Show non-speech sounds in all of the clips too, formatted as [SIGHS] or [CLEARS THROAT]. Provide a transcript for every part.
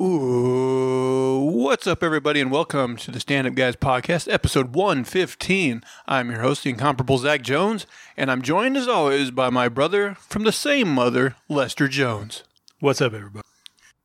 Ooh, what's up, everybody, and welcome to the Stand Up Guys podcast, episode 115. I'm your host, the incomparable Zach Jones, and I'm joined as always by my brother from the same mother, Lester Jones. What's up, everybody?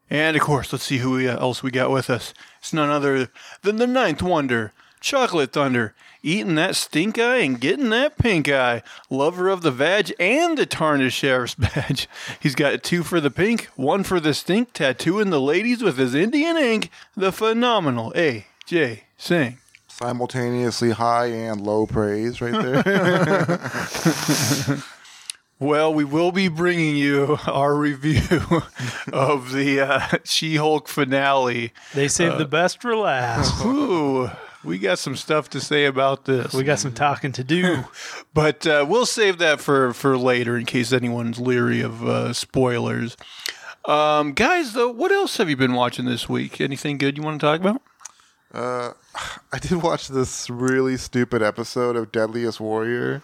And of course, let's see who else we got with us. It's none other than the ninth wonder, Chocolate Thunder, eating that stink eye and getting that pink eye. Lover of the vag and the tarnished sheriff's [LAUGHS] badge. He's got two for the pink, one for the stink, tattooing the ladies with his Indian ink. The phenomenal A.J. Singh. simultaneously high and low praise right there. [LAUGHS] [LAUGHS] Well, we will be bringing you our review of the uh, She-Hulk finale. They saved the best for last. Ooh, we got some stuff to say about this. We got some talking to do. [LAUGHS] but uh, we'll save that for for later in case anyone's leery of uh, spoilers. Um, guys, though, what else have you been watching this week? Anything good you want to talk about? [LAUGHS] I did watch this really stupid episode of Deadliest Warrior.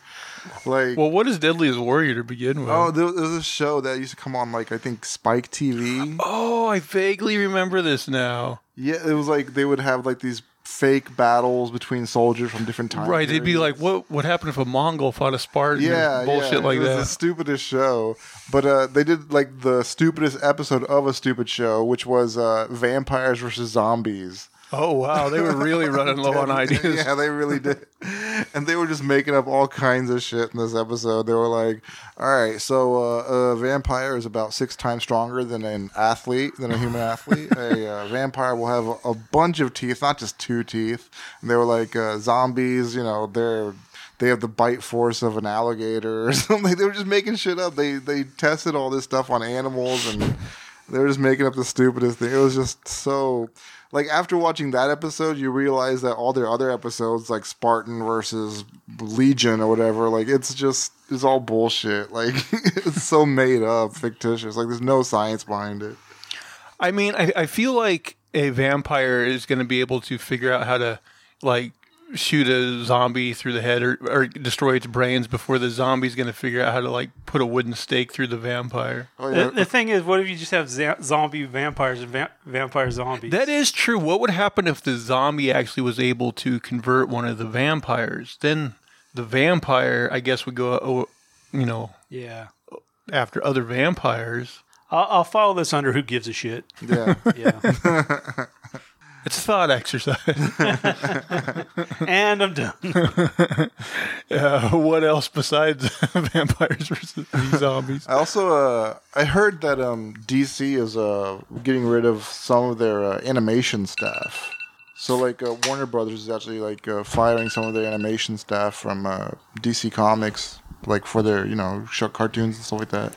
Like, Well, what is Deadliest Warrior to begin with? oh, there there was a show that used to come on, like I think Spike TV. Oh, I vaguely remember this now. Yeah, it was like they would have like these fake battles between soldiers from different times. Right, they'd be like, "What would happen if a Mongol fought a Spartan?" Yeah, bullshit yeah. like it was that. the stupidest show. But uh, they did like the stupidest episode of a stupid show, which was uh, vampires versus zombies. Oh wow, they were really running low [LAUGHS] on ideas. yeah, they really did. And they were just making up all kinds of shit in this episode. They were like, all right, so uh, a vampire is about six times stronger than an athlete, than a human athlete. a uh, [LAUGHS] vampire will have a, a bunch of teeth, not just two teeth. And they were like, uh, zombies, you know, they're. They have the bite force of an alligator or [LAUGHS] something. They were just making shit up. They they tested all this stuff on animals and they were just making up the stupidest thing. It was just so like after watching that episode, you realize that all their other episodes, like Spartan versus Legion or whatever, like it's just it's all bullshit. [LAUGHS] Like it's so made up, fictitious. Like there's no science behind it. I mean, I, I feel like a vampire is going to be able to figure out how to like shoot a zombie through the head or, or destroy its brains before the zombie's going to figure out how to like put a wooden stake through the vampire. Oh, The, yeah. the thing is, what if you just have za- zombie vampires and va- vampire zombies? That is true. What would happen if the zombie actually was able to convert one of the vampires? Then the vampire, I guess, would go, oh, you know, yeah. after other vampires. I'll, I'll follow this under who gives a shit. yeah. [LAUGHS] Yeah. [LAUGHS] It's a thought exercise. [LAUGHS] and I'm done. [LAUGHS] uh, what else besides [LAUGHS] vampires versus zombies? I also uh, I heard that um, DC is uh, getting rid of some of their uh, animation staff. So like uh, Warner Brothers is actually like uh, firing some of their animation staff from uh, DC Comics, like for their you know show cartoons and stuff like that.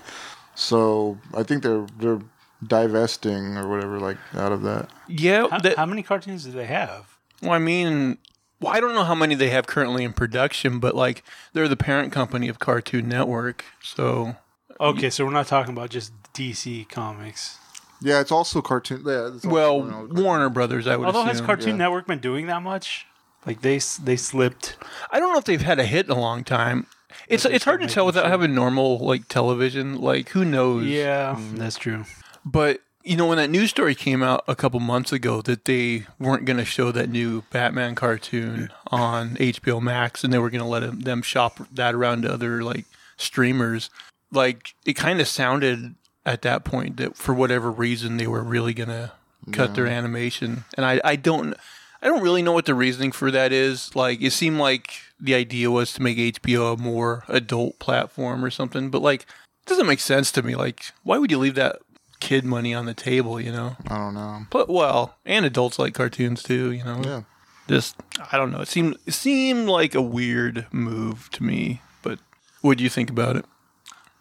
So I think they're they're divesting or whatever like out of that. Yeah, How, that, how many cartoons do they have? Well, I mean, well, I don't know how many they have currently in production, but like they're the parent company of Cartoon Network, so Okay, so we're not talking about just DC Comics. Yeah, it's also cartoon. Yeah, it's also, well, you know, Warner Brothers, I would say. Although has. Cartoon yeah. Network been doing that much? Like they they slipped. I don't know if they've had a hit in a long time. It's it's hard to tell without having normal like television. Like who knows? Yeah, Mm-hmm. that's true. But you know, when that news story came out a couple months ago that they weren't going to show that new Batman cartoon on HBO Max, and they were going to let them shop that around to other like streamers, like it kind of sounded at that point that for whatever reason they were really going to cut their animation, and I I don't. I don't really know what the reasoning for that is. Like, it seemed like the idea was to make HBO a more adult platform or something, but like, it doesn't make sense to me. Like, why would you leave that kid money on the table, you know? I don't know. But, well, and adults like cartoons too, you know? Yeah. Just, I don't know. It seemed, it seemed like a weird move to me, but what do you think about it?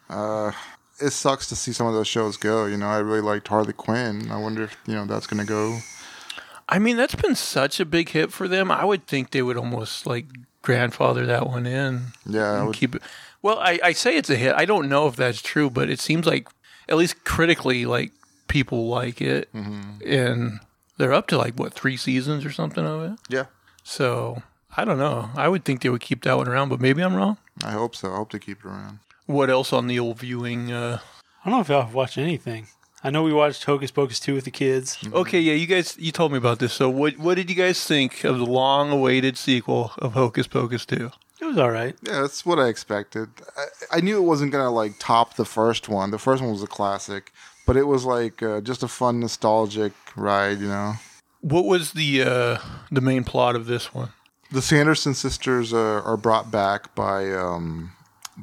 Uh, it sucks to see some of those shows go. You know, I really liked Harley Quinn. I wonder if you know that's gonna go. I mean, that's been such a big hit for them. I would think they would almost like grandfather that one in. Yeah, I would, keep it. Well, I, I say it's a hit. I don't know if that's true, but it seems like at least critically, like people like it, and they're up to like what three seasons or something of it. yeah. So I don't know. I would think they would keep that one around, but maybe I'm wrong. I hope so. I hope they keep it around. What else on the old viewing? Uh, I don't know if I've watched anything. I know we watched Hocus Pocus 2 with the kids. Okay, yeah, you guys, you told me about this. So, what what did you guys think of the long-awaited sequel of Hocus Pocus two? It was all right. Yeah, that's what I expected. I, I knew it wasn't gonna like top the first one. The first one was a classic, but it was like uh, just a fun, nostalgic ride. You know, What was the uh, the main plot of this one? the Sanderson sisters uh, are brought back by um,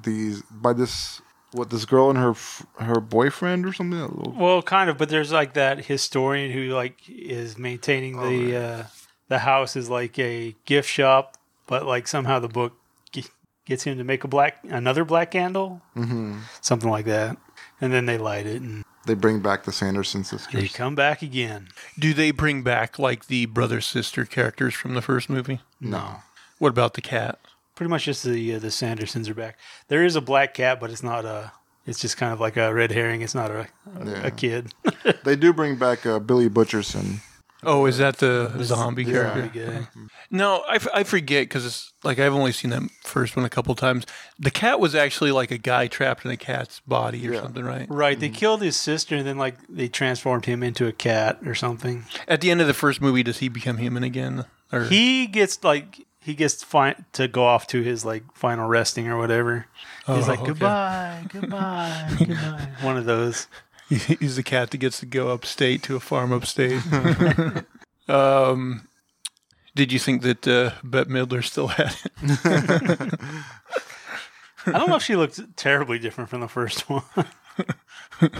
these by this what this girl and her f- her boyfriend or something. Well, kind of, but there's like that historian who like is maintaining the uh, the house is like a gift shop, but like somehow the book ge- gets him to make a black another black candle, mm-hmm. something like that, and then they light it and They bring back the Sanderson sisters. they come back again. Do they bring back like the brother sister characters from the first movie? No, What about the cat? Pretty much just the uh, the Sandersons are back. There is a black cat, but it's not a. It's just kind of like a red herring. It's not a a, Yeah. a kid. they do bring back uh, Billy Butcherson. Oh, is that the zombie yeah. character? Pretty good. No, I, f- I forget because it's like I've only seen that first one a couple times. The cat was actually like a guy trapped in a cat's body or Yeah. something, right? Right, they killed his sister, and then like they transformed him into a cat or something. At the end of the first movie, does he become human again? Or He gets like he gets fi- to go off to his like final resting or whatever. He's Oh, like okay. goodbye, goodbye, goodbye. [LAUGHS] One of those. [LAUGHS] he's the cat that gets to go upstate to a farm upstate. [LAUGHS] um, did you think that uh, Bette Midler still had it? [LAUGHS] I don't know if she looked terribly different from the first one.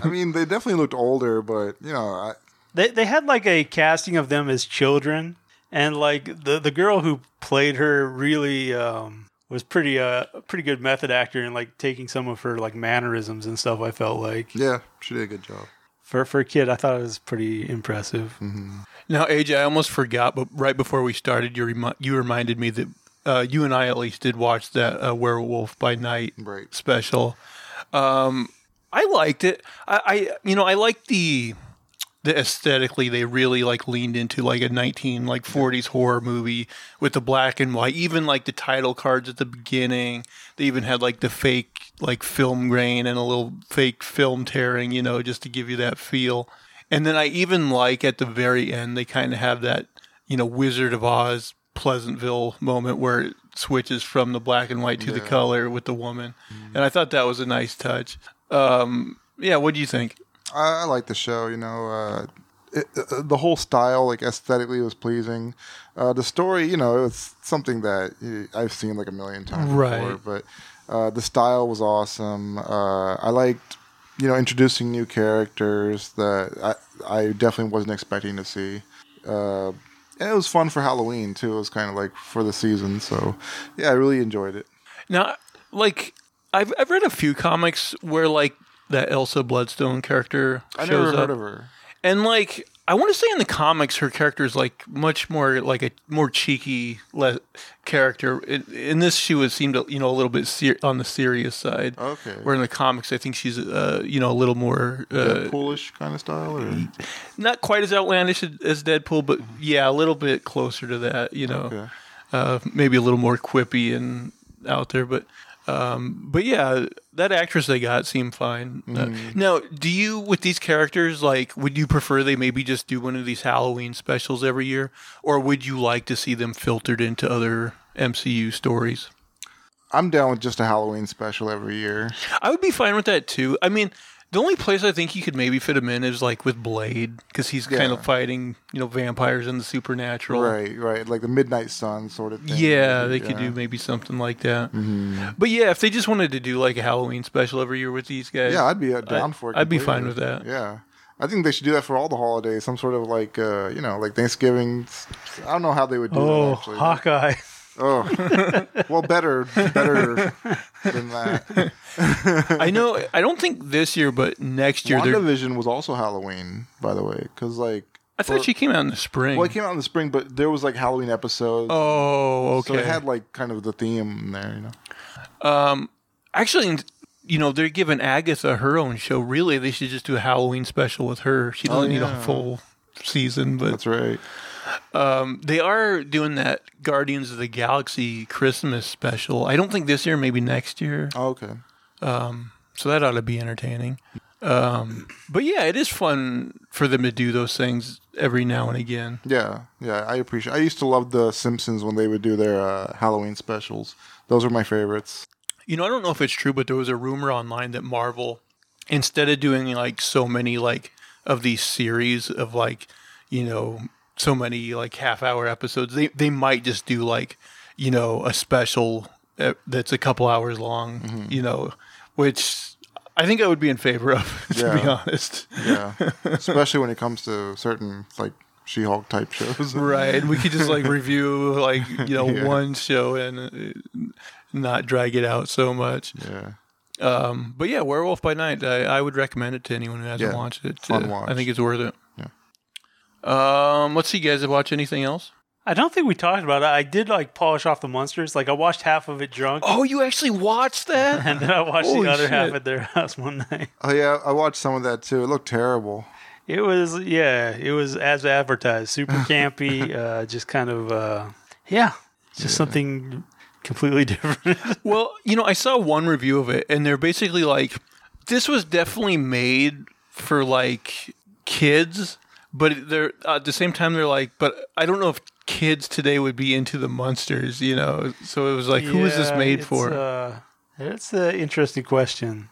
I mean, they definitely looked older, but you know, I, They they had like a casting of them as children, and like the the girl who played her really um, was pretty uh pretty good method actor and like taking some of her like mannerisms and stuff. I felt like yeah, she did a good job. for for a kid, I thought it was pretty impressive. Now, AJ, I almost forgot, but right before we started, you remi- you reminded me that uh, you and I at least did watch that uh, Werewolf by Night Right. special. Um, I liked it. I, I you know I liked the the aesthetically they really like leaned into like a 19 like 40s horror movie with the black and white even like the title cards at the beginning. They even had like the fake like film grain and a little fake film tearing you know just to give you that feel. And then i even like at the very end they kind of have that you know wizard of oz pleasantville moment where it switches from the black and white to the color with the woman. And i thought that was a nice touch. Um yeah what do you think I, I like the show. You know, uh, it, uh, the whole style, like aesthetically, was pleasing. Uh, the story, you know, it's something that I've seen like a million times Right. before. But uh, the style was awesome. Uh, I liked, you know, introducing new characters that I, I definitely wasn't expecting to see. Uh, and it was fun for Halloween too. It was kind of like for the season. So, yeah, I really enjoyed it. Now, like I've I've read a few comics where like that Elsa Bloodstone character I shows never up, heard of her. and like I want to say in the comics her character is like much more like a more cheeky le- character. In, in this, she would seem to you know a little bit ser- on the serious side. Okay. Where in the comics, I think she's uh, you know a little more uh, Deadpoolish kind of style, or not quite as outlandish as- as Deadpool, but yeah, a little bit closer to that. You know, okay. uh, maybe a little more quippy and out there, but um, but yeah, that actress they got seemed fine. Uh, now, do you with these characters like would you prefer they maybe just do one of these Halloween specials every year, or would you like to see them filtered into other MCU stories? I'm down with just a Halloween special every year. I would be fine with that too. I mean. The only place I think you could maybe fit him in is like with Blade, because he's kind of fighting, you know, vampires and the supernatural. Right, right. Like the Midnight Sun sort of thing. Yeah, they could do maybe something like that. But yeah, if they just wanted to do like a Halloween special every year with these guys, Yeah, I'd be uh, down I- for it. I'd be fine with that. Yeah. I think they should do that for all the holidays. Some sort of like, uh, you know, like Thanksgiving. I don't know how they would do Oh, that actually. Hawkeye! [LAUGHS] Oh, [LAUGHS] well, better, better than that. [LAUGHS] I know. I don't think this year, but next year. WandaVision was also Halloween, by the way, because like, I thought or- she came out in the spring. well, it came out in the spring, but there was like Halloween episodes. oh, okay. So it had like kind of the theme there, you know. Um, Actually, you know, they're giving Agatha her own show. Really, they should just do a Halloween special with her. She doesn't need a Oh, full season, but That's right. They are doing that Guardians of the Galaxy Christmas special. I don't think this year, maybe next year. Oh, okay. So that ought to be entertaining. Um, but yeah, it is fun for them to do those things every now and again. Yeah, yeah, I appreciate. I used to love the Simpsons when they would do their uh, Halloween specials. Those were my favorites. You know, I don't know if it's true, but there was a rumor online that Marvel, instead of doing like so many like of these series of like, you know, so many like half hour episodes, they they might just do like, you know, a special uh, that's a couple hours long. You know, which I think I would be in favor of, [LAUGHS] to be honest. Yeah, especially when it comes to certain like She-Hulk type shows. [LAUGHS] Right. We could just like [LAUGHS] review like, you know, Yeah. one show and uh, not drag it out so much. Yeah, Um, but yeah, Werewolf by Night, I, I would recommend it to anyone who hasn't Yeah, watched it. fun Uh, watch. I think it's worth it. Yeah. Um, let's see, you guys watch anything else? I don't think we talked about it. I did like polish off the monsters. Like I watched half of it drunk, Oh, you actually watched that? [LAUGHS] and then I watched Holy the other half shit. at their [LAUGHS] house one night. oh yeah, I watched some of that too. It looked terrible. It was yeah, it was as advertised, super [LAUGHS] campy, uh, just kind of uh, yeah, just something completely different. well, you know, I saw one review of it, and they're basically like, this was definitely made for like kids, but they're uh, at the same time they're like, but I don't know if kids today would be into the monsters, you know. So it was like, who is this made it's, for? Uh, it's an interesting question.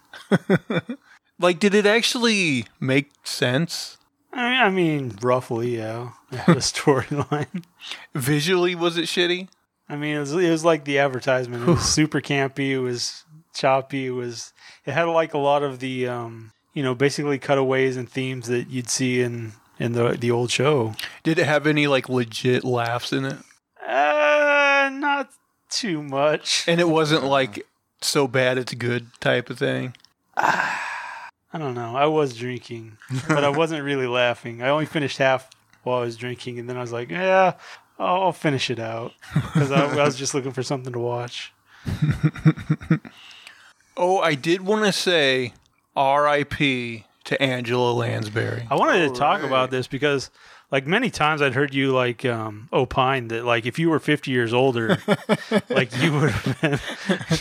[LAUGHS] like, did it actually make sense? I mean, roughly, yeah, [LAUGHS] it had a storyline. Visually, was it shitty? I mean, it was, it was like the advertisement. It was super campy. It was choppy. It was. It had like a lot of the, um, you know, basically cutaways and themes that you'd see in in the the old show. Did it have any like legit laughs in it? Uh, not too much. And it wasn't like so bad it's good type of thing. [SIGHS] I don't know. I was drinking, but I wasn't really laughing. I only finished half while I was drinking, and then I was like, "Yeah, I'll, I'll finish it out," because I, I was just looking for something to watch. [LAUGHS] Oh, I did want to say R.I.P. to Angela Lansbury. I wanted to talk Alright. about this because, like, many times I'd heard you like um, opine that like if you were 50 years older, [LAUGHS] like you would have been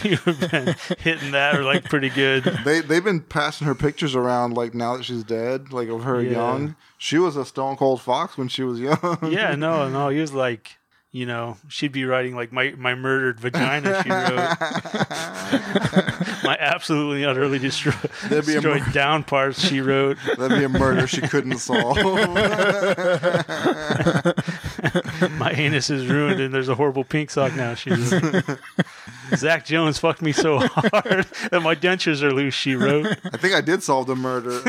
[LAUGHS] you would have been hitting that or like pretty good. They they've been passing her pictures around like now that she's dead, like of her Yeah. young. She was a stone cold fox when she was young. Yeah, no, no, he was like. You know, she'd be writing like my my murdered vagina. She wrote [LAUGHS] my absolutely utterly destroy, There'd be a destroyed down parts. She wrote That'd be a murder she couldn't solve. [LAUGHS] my anus is ruined and there's a horrible pink sock now. She wrote. [LAUGHS] Zach Jones fucked me so hard that my dentures are loose. She wrote. I think I did solve the murder.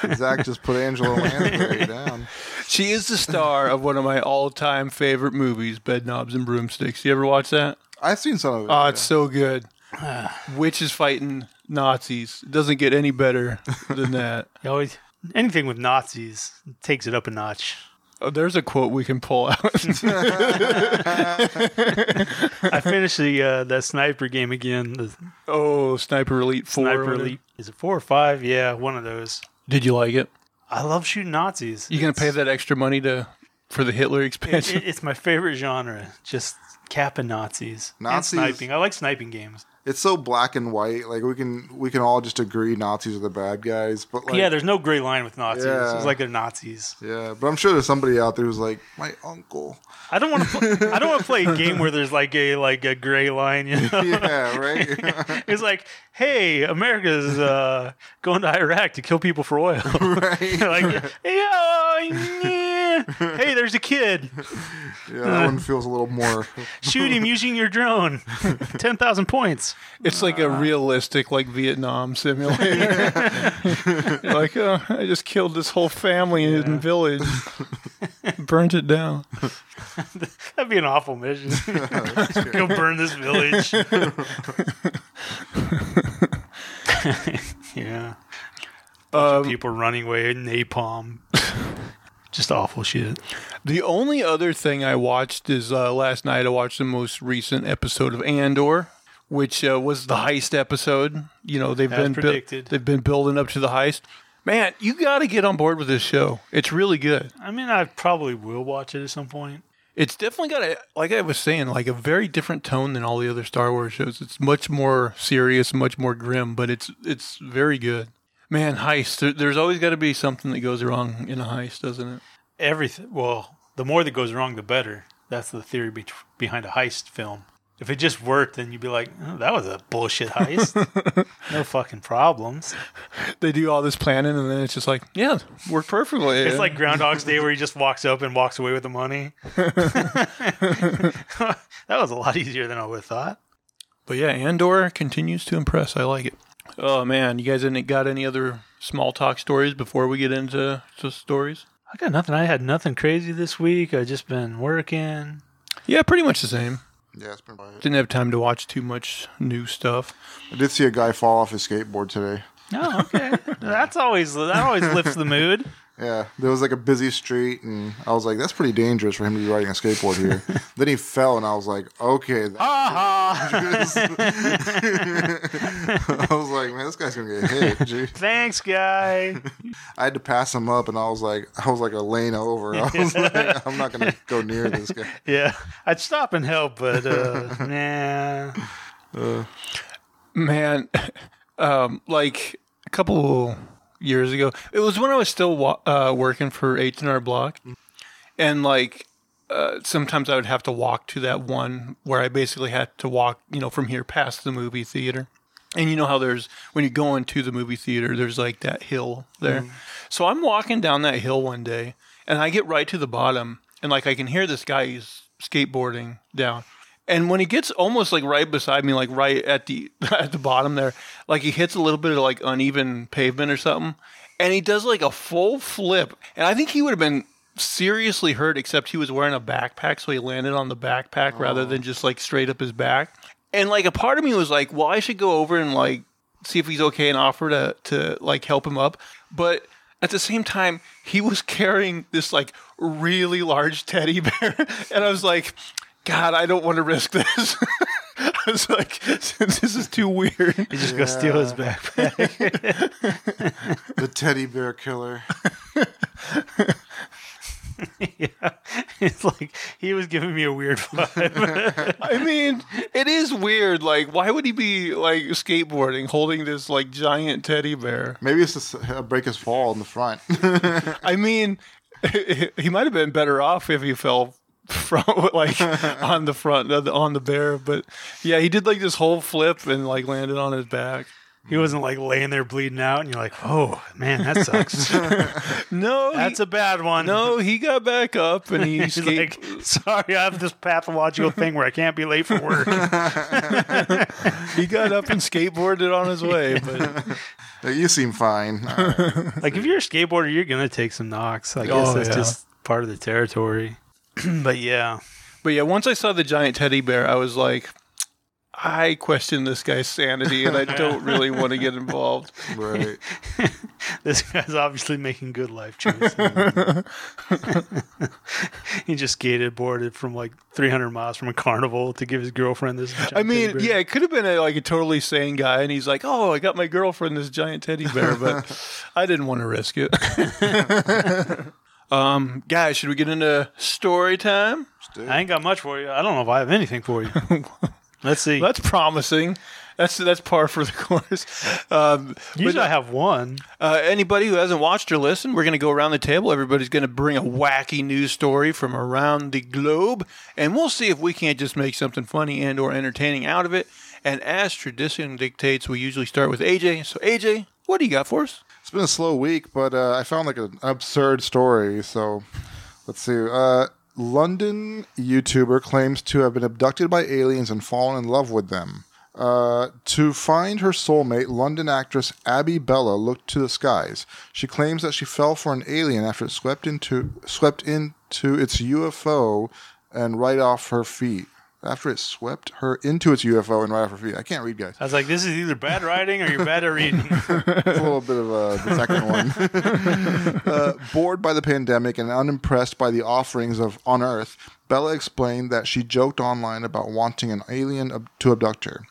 [LAUGHS] Zach just put Angela Lansbury [LAUGHS] down. She is the star of one of my all-time favorite movies, Bedknobs and Broomsticks. You ever watch that? I've seen some of it. Oh, yeah. it's so good. [SIGHS] Witches fighting Nazis. It doesn't get any better than that. [LAUGHS] You always anything with Nazis takes it up a notch. Oh, there's a quote we can pull out. I finished the uh, that sniper game again. The oh, Sniper Elite 4. sniper elite is it four or five? Yeah, one of those. Did you like it? I love shooting Nazis. You going to pay that extra money to for the Hitler It, expansion? it- it's my favorite genre. Just capping Nazis. Nazis- And sniping. I like sniping games. It's so black and white. Like we can we can all just agree Nazis are the bad guys. But like, yeah, there's no gray line with Nazis. Yeah. It's like they're Nazis. yeah. But I'm sure there's somebody out there who's like my uncle. I don't want to. Play, I don't want to play a game where there's like a like a gray line. You know, [LAUGHS] Yeah, right. [LAUGHS] it's like, hey, America's uh, going to Iraq to kill people for oil. [LAUGHS] right. like, hey, uh, yeah. hey, there's a kid. [LAUGHS] Yeah, that one feels a little more. [LAUGHS] Shoot him using your drone. [LAUGHS] Ten thousand points. It's like a ah. realistic, like Vietnam simulator. Like, oh, I just killed this whole family in village, burnt it down. That'd be an awful mission. Go burn this village. yeah. Um, People running away, napalm. Just awful shit. the only other thing I watched is uh, last night. I watched the most recent episode of Andor, which uh, was the heist episode. You know, they've As been bu- predicted. they've been building up to the heist. Man, you got to get on board with this show. It's really good. I mean, I probably will watch it at some point. It's definitely got a like I was saying, like a very different tone than all the other Star Wars shows. It's much more serious, much more grim, but it's it's very good. Man, heist. There, there's always got to be something that goes wrong in a heist, doesn't it? Everything. Well, the more that goes wrong, the better. That's the theory be- behind a heist film. If it just worked, then you'd be like, oh, "That was a bullshit heist. [LAUGHS] no fucking problems." They do all this planning, and then it's just like, yeah, worked perfectly. It's like Groundhog's Day, where he just walks up and walks away with the money. [LAUGHS] [LAUGHS] that was a lot easier than I would have thought. But yeah, Andor continues to impress. I like it. Oh man, you guys ain't got any other small talk stories before we get into to stories? I got nothing. I had nothing crazy this week. I just been working. Yeah, pretty much the same. Yeah, it's been quiet. Didn't have time to watch too much new stuff. I did see a guy fall off his skateboard today. Oh, okay. [LAUGHS] That's always that always lifts the mood. Yeah, there was like a busy street, and I was like, "That's pretty dangerous for him to be riding a skateboard here." [LAUGHS] then he fell, and I was like, "Okay." That Aha! [LAUGHS] [LAUGHS] I was like, "Man, this guy's gonna get hit." Gee. Thanks, guy. I had to pass him up, and I was like, "I was like a lane over." I was like, "I'm not gonna go near this guy." Yeah, I'd stop and help, but uh, nah. Man, um, like a couple years ago, it was when I was still wa- uh, working for H and R Block, and like uh, sometimes I would have to walk to that one where I basically had to walk, you know, from here past the movie theater. And you know how there's when you go into the movie theater, there's like that hill there. So I'm walking down that hill one day, and I get right to the bottom, and like I can hear this guy he's skateboarding down. And when he gets almost like right beside me, like right at the [LAUGHS] at the bottom there, like he hits a little bit of like uneven pavement or something, and he does like a full flip. And I think he would have been seriously hurt, except he was wearing a backpack, so he landed on the backpack rather than oh. just like straight up his back. And like a part of me was like, well, I should go over and like see if he's okay and offer to to like help him up. But at the same time, he was [LAUGHS] carrying this like really large teddy bear, [LAUGHS] and I was like, God, I don't want to risk this. [LAUGHS] I was like, [LAUGHS] this is too weird. You just go steal his backpack. [LAUGHS] The teddy bear killer. yeah, it's like he was giving me a weird vibe. I mean, it is weird. Like, why would he be like skateboarding, holding this like giant teddy bear? Maybe it's just uh, break his fall in the front. I mean, he might have been better off if he fell from [LAUGHS] like [LAUGHS] on the front on the bear. But yeah, he did like this whole flip and like landed on his back. he wasn't like laying there bleeding out, and you're like, "Oh man, that sucks." [LAUGHS] No, That's he, a bad one. no. He got back up and he He's skate. like, "Sorry, I have this pathological thing where I can't be late for work." he got up and skateboarded on his way. But you seem fine. All right. like if you're a skateboarder, you're gonna take some knocks. I guess Oh, that's yeah. just part of the territory. [CLEARS THROAT] but yeah, but yeah, once I saw the giant teddy bear, I was like. I question this guy's sanity, and I [LAUGHS] don't really want to get involved. Right. [LAUGHS] this guy's obviously making good life choices. [LAUGHS] he just skated boarded from like 300 miles from a carnival to give his girlfriend this. giant I mean, teddy bear. yeah, it could have been a, like a totally sane guy, and he's like, "Oh, I got my girlfriend this giant teddy bear," but I didn't want to risk it. Um, guys, should we get into story time? I ain't got much for you. I don't know if I have anything for you. [LAUGHS] Let's see. That's promising. That's that's par for the [LAUGHS] course. Um, Usually I have one. uh, anybody who hasn't watched or listened, we're going to go around the table. Everybody's going to bring a wacky news story from around the globe, and we'll see if we can't just make something funny and or entertaining out of it. And as tradition dictates, we usually start with AJ. So AJ, what do you got for us? It's been a slow week, but uh, I found like an absurd story. So let's see. Uh, London YouTuber claims to have been abducted by aliens and fallen in love with them. Uh, to find her soulmate, London actress Abby Bella looked to the skies. She claims that she fell for an alien after it swept into swept into its UFO and right off her feet. After it swept her into its UFO and right off her feet. I can't read, guys. I was like, this is either bad writing or you're bad at reading. It's [LAUGHS] a little bit of uh, the second one. [LAUGHS] [LAUGHS] uh, bored by the pandemic and unimpressed by the offerings of On Earth, Bella explained that she joked online about wanting an alien ab- to abduct her.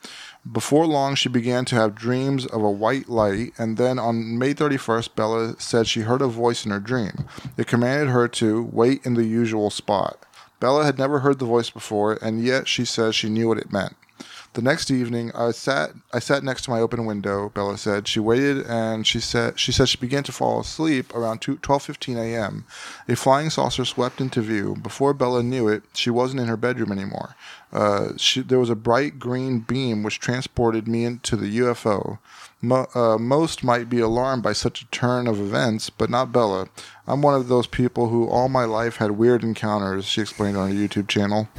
Before long, she began to have dreams of a white light, and then on May 31st, Bella said she heard a voice in her dream. It commanded her to wait in the usual spot. Bella had never heard the voice before, and yet she says she knew what it meant. The next evening, I sat I sat next to my open window. Bella said she waited, and she said she said she began to fall asleep around 12:15 a.m. A flying saucer swept into view. Before Bella knew it, she wasn't in her bedroom anymore. Uh, she, there was a bright green beam which transported me into the UFO. Mo- uh, most might be alarmed by such a turn of events, but not Bella. I'm one of those people who all my life had weird encounters, she explained on her YouTube channel.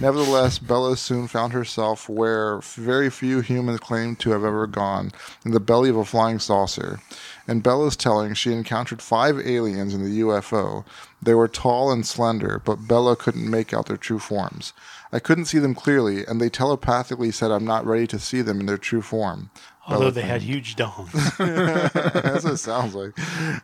Nevertheless, Bella soon found herself where very few humans claim to have ever gone in the belly of a flying saucer. In Bella's telling, she encountered five aliens in the UFO. They were tall and slender, but Bella couldn't make out their true forms. I couldn't see them clearly, and they telepathically said I'm not ready to see them in their true form. Although they had huge dongs. [LAUGHS] That's what it sounds like.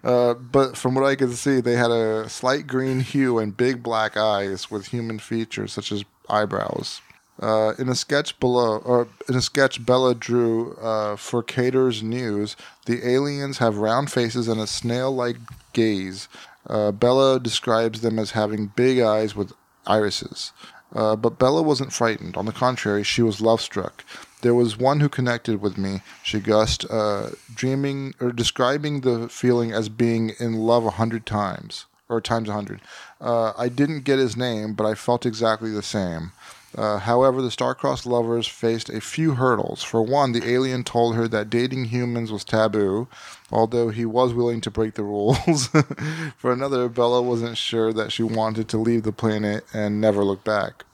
Uh, but from what I could see, they had a slight green hue and big black eyes with human features such as eyebrows. Uh, in a sketch below, or in a sketch Bella drew uh, for Caters News, the aliens have round faces and a snail-like gaze. Uh, Bella describes them as having big eyes with irises. Uh, but Bella wasn't frightened. On the contrary, she was love struck. There was one who connected with me, she gushed, uh, dreaming or describing the feeling as being in love a hundred times, or times a hundred. Uh, I didn't get his name, but I felt exactly the same. Uh, however, the star-crossed lovers faced a few hurdles. For one, the alien told her that dating humans was taboo, although he was willing to break the rules. [LAUGHS] For another, Bella wasn't sure that she wanted to leave the planet and never look back.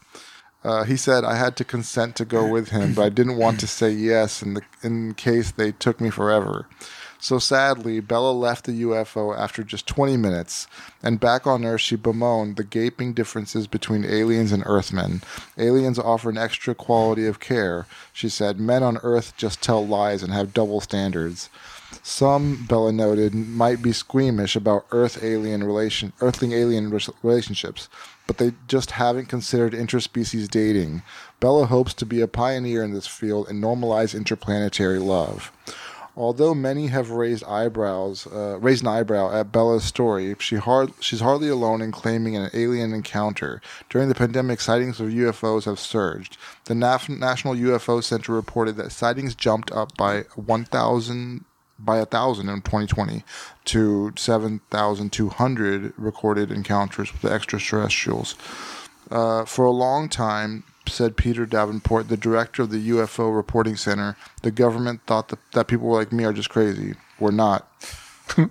Uh, he said I had to consent to go with him, but I didn't want to say yes in the in case they took me forever. So sadly, Bella left the UFO after just 20 minutes, and back on Earth, she bemoaned the gaping differences between aliens and Earthmen. Aliens offer an extra quality of care, she said. Men on Earth just tell lies and have double standards. Some, Bella noted, might be squeamish about Earth alien relation, Earthling alien relationships, but they just haven't considered interspecies dating. Bella hopes to be a pioneer in this field and normalize interplanetary love. Although many have raised eyebrows, uh, raised an eyebrow at Bella's story, she hard, she's hardly alone in claiming an alien encounter. During the pandemic, sightings of UFOs have surged. The Naf- National UFO Center reported that sightings jumped up by 1,000 by a thousand in 2020 to 7,200 recorded encounters with extraterrestrials. Uh, for a long time, said Peter Davenport, the director of the UFO Reporting Center, the government thought that, that people like me are just crazy. We're not. [LAUGHS] uh,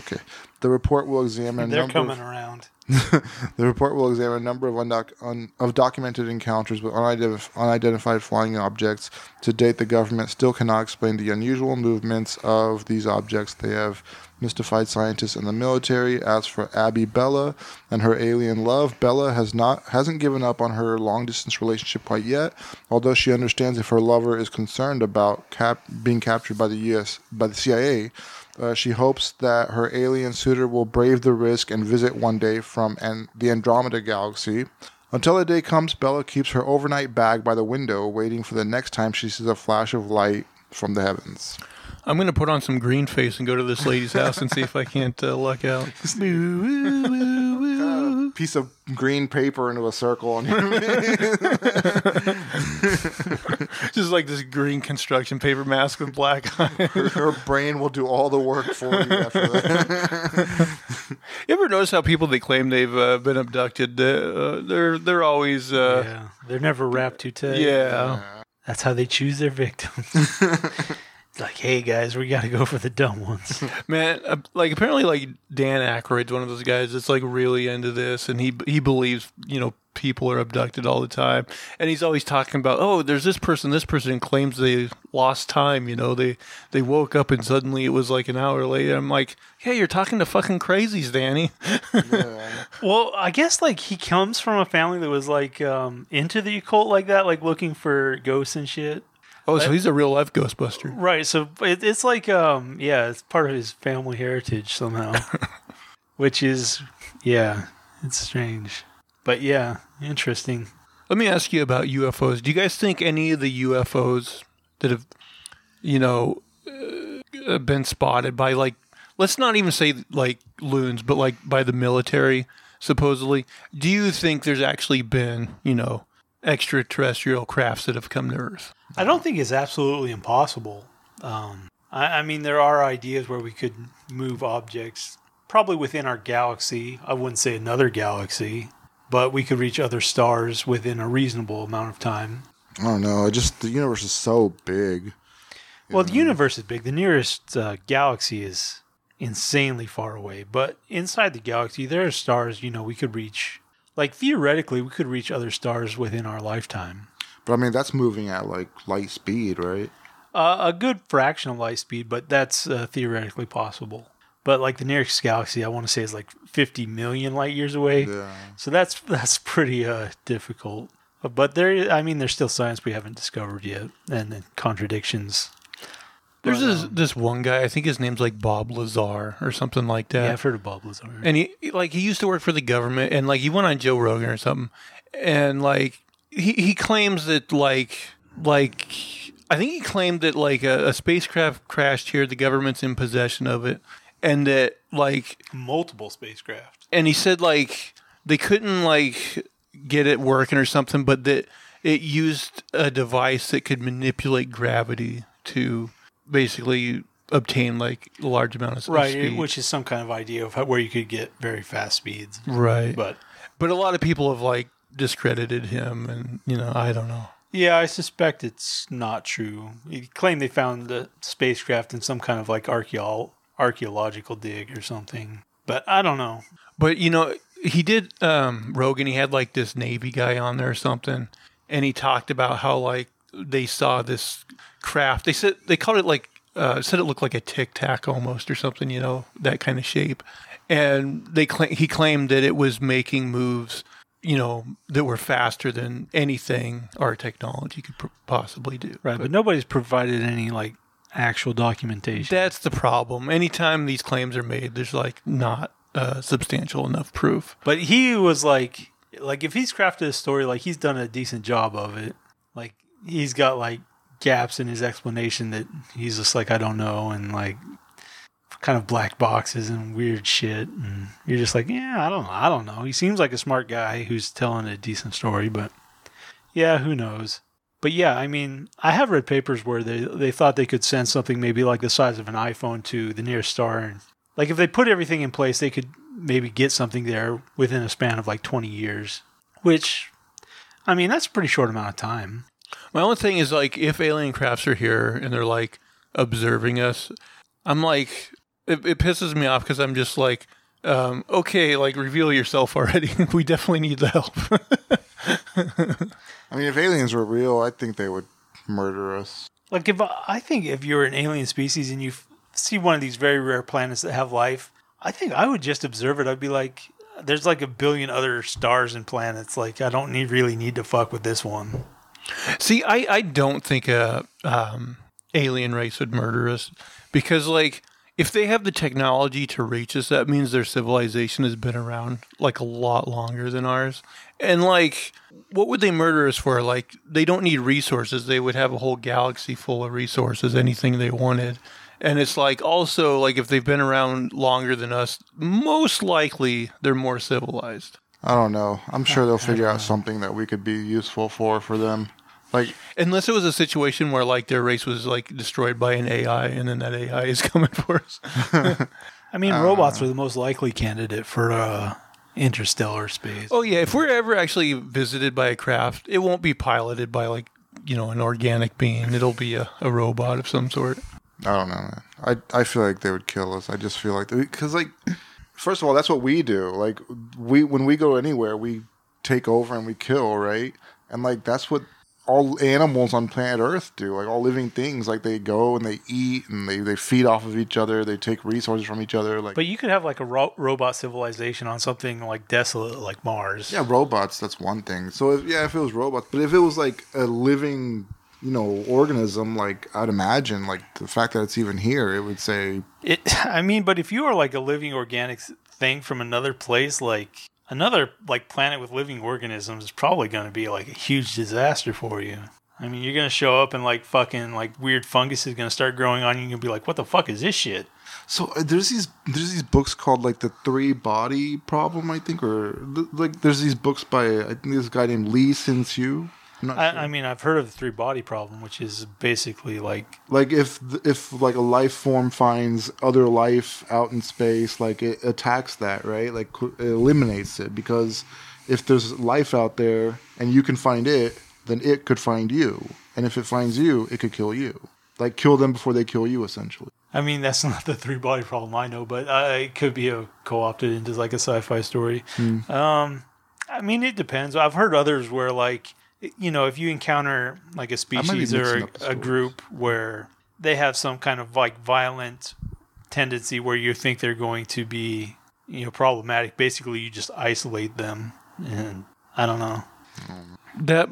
okay. The report will examine. They're coming of, around. [LAUGHS] the report will examine a number of, undoc- un- of documented encounters with unidentif- unidentified flying objects. To date, the government still cannot explain the unusual movements of these objects. They have mystified scientists and the military. As for Abby Bella and her alien love, Bella has not hasn't given up on her long distance relationship quite yet. Although she understands if her lover is concerned about cap- being captured by the U.S. by the CIA. Uh, she hopes that her alien suitor will brave the risk and visit one day from an- the Andromeda Galaxy. Until the day comes, Bella keeps her overnight bag by the window, waiting for the next time she sees a flash of light from the heavens. I'm going to put on some green face and go to this lady's house and see if I can't uh, luck out. [LAUGHS] Piece of green paper into a circle on [LAUGHS] [LAUGHS] Just like this green construction paper mask with black eyes. her brain will do all the work for you after that. [LAUGHS] You ever notice how people they claim they've uh, been abducted? Uh, they're they're always uh, yeah, they're never wrapped too tight. yeah. That's how they choose their victims. [LAUGHS] It's like, hey guys, we got to go for the dumb ones. [LAUGHS] Man, uh, like apparently, like Dan Aykroyd's one of those guys that's like really into this, and he he believes you know people are abducted all the time, and he's always talking about oh, there's this person, this person claims they lost time. You know, they they woke up and suddenly it was like an hour later. I'm like, hey, you're talking to fucking crazies, Danny. [LAUGHS] well, I guess like he comes from a family that was like um, into the occult like that, like looking for ghosts and shit. Oh, so he's a real life Ghostbuster. Right. So it, it's like, um, yeah, it's part of his family heritage somehow, [LAUGHS] which is, yeah, it's strange. But yeah, interesting. Let me ask you about UFOs. Do you guys think any of the UFOs that have, you know, uh, been spotted by like, let's not even say like loons, but like by the military, supposedly. Do you think there's actually been, you know, extraterrestrial crafts that have come to Earth? I don't think it's absolutely impossible. Um, I, I mean, there are ideas where we could move objects probably within our galaxy. I wouldn't say another galaxy, but we could reach other stars within a reasonable amount of time. I don't know. It just the universe is so big. Well, the universe is big. The nearest uh, galaxy is insanely far away, but inside the galaxy, there are stars. You know, we could reach. Like theoretically, we could reach other stars within our lifetime. But I mean, that's moving at like light speed, right? Uh, a good fraction of light speed, but that's uh, theoretically possible. But like the nearest galaxy, I want to say is like 50 million light years away. Yeah. So that's that's pretty uh, difficult. But there, I mean, there's still science we haven't discovered yet, and then contradictions. There's this this one guy, I think his name's like Bob Lazar or something like that. Yeah, I've heard of Bob Lazar. and he like he used to work for the government and like he went on Joe Rogan or something and like he he claims that like like I think he claimed that like a, a spacecraft crashed here the government's in possession of it and that like Multiple spacecraft. and he said like they couldn't like get it working or something but that it used a device that could manipulate gravity to basically obtain like a large amount of Right, speed. which is some kind of idea of how, where you could get very fast speeds. right But But a lot of people have like discredited him, and you know, I don't know. yeah, I suspect it's not true. He claimed they found the spacecraft in some kind of like archaeo- archaeological dig or something. But I don't know. But you know, he did um, Rogan. He had like this Navy guy on there or something, and he talked about how like they saw this craft. They said they called it like uh, said it looked like a tic tac almost or something. You know, that kind of shape. And they cla- he claimed that it was making moves. You know that were faster than anything our technology could pr- possibly do. Right, but nobody's provided any like actual documentation. That's the problem. Anytime these claims are made, there's like not uh, substantial enough proof. But he was like, like if he's crafted a story, like he's done a decent job of it. Like he's got like gaps in his explanation that he's just like I don't know, and like kind of black boxes and weird shit, and you're just like, yeah, I don't know, I don't know. He seems like a smart guy who's telling a decent story, but yeah, who knows. But yeah, I mean, I have read papers where they they thought they could send something maybe like the size of an iPhone to the nearest star, and like if they put everything in place, they could maybe get something there within a span of like 20 years, which, I mean, that's a pretty short amount of time. My only thing is like if alien crafts are here and they're like observing us, I'm like it, it pisses me off because I'm just like, um, okay, like reveal yourself already. [LAUGHS] we definitely need the help. [LAUGHS] I mean, if aliens were real, I think they would murder us. Like if I I think if you're an alien species and you f- see one of these very rare planets that have life, I think I would just observe it. I'd be like, there's like a billion other stars and planets. Like I don't need really need to fuck with this one. See, I, I don't think a um, alien race would murder us because, like, if they have the technology to reach us, that means their civilization has been around like a lot longer than ours. And like, what would they murder us for? Like, they don't need resources; they would have a whole galaxy full of resources, anything they wanted. And it's like also like if they've been around longer than us, most likely they're more civilized. I don't know. I'm sure they'll figure out something that we could be useful for for them. Like, Unless it was a situation where like their race was like destroyed by an AI and then that AI is [LAUGHS] coming for us. [LAUGHS] I mean, robots are the most likely candidate for uh, interstellar space. Oh yeah, if we're ever actually visited by a craft, it won't be piloted by like, you know, an organic being. It'll be a, a robot of some sort. I don't know, man. I I feel like they would kill us. I just feel like because like, first of all, that's what we do. Like we when we go anywhere, we take over and we kill, right? And like that's what all animals on planet Earth do. Like all living things, like they go and they eat and they they feed off of each other. They take resources from each other. Like But you could have like a ro- robot civilization on something like desolate, like Mars. Yeah, robots. That's one thing. So if, yeah, if it was robots, but if it was like a living, you know, organism, like I'd imagine, like the fact that it's even here, it would say, It. [LAUGHS] I mean, but if you are like a living organic thing from another place, like another like planet with living organisms, is probably going to be like a huge disaster for you. I mean, you're going to show up and like fucking like weird fungus is going to start growing on you. and You'll be like, "What the fuck is this shit?" So uh, there's these there's these books called like the three body problem, I think, or like there's these books by I think this guy named Lee Sin. I, sure. I mean, I've heard of the three body problem, which is basically like like if if like a life form finds other life out in space, like it attacks that, right? Like it eliminates it because if there's life out there and you can find it, then it could find you, and if it finds you, it could kill you. Like kill them before they kill you, essentially. I mean, that's [LAUGHS] not the three body problem I know, but uh, it could be a co-opted into like a sci-fi story. Um, I mean, it depends. I've heard others where like, you know, if you encounter like a species or a, a group where they have some kind of like violent tendency where you think they're going to be, you know, problematic. Basically, you just isolate them, and I don't know. that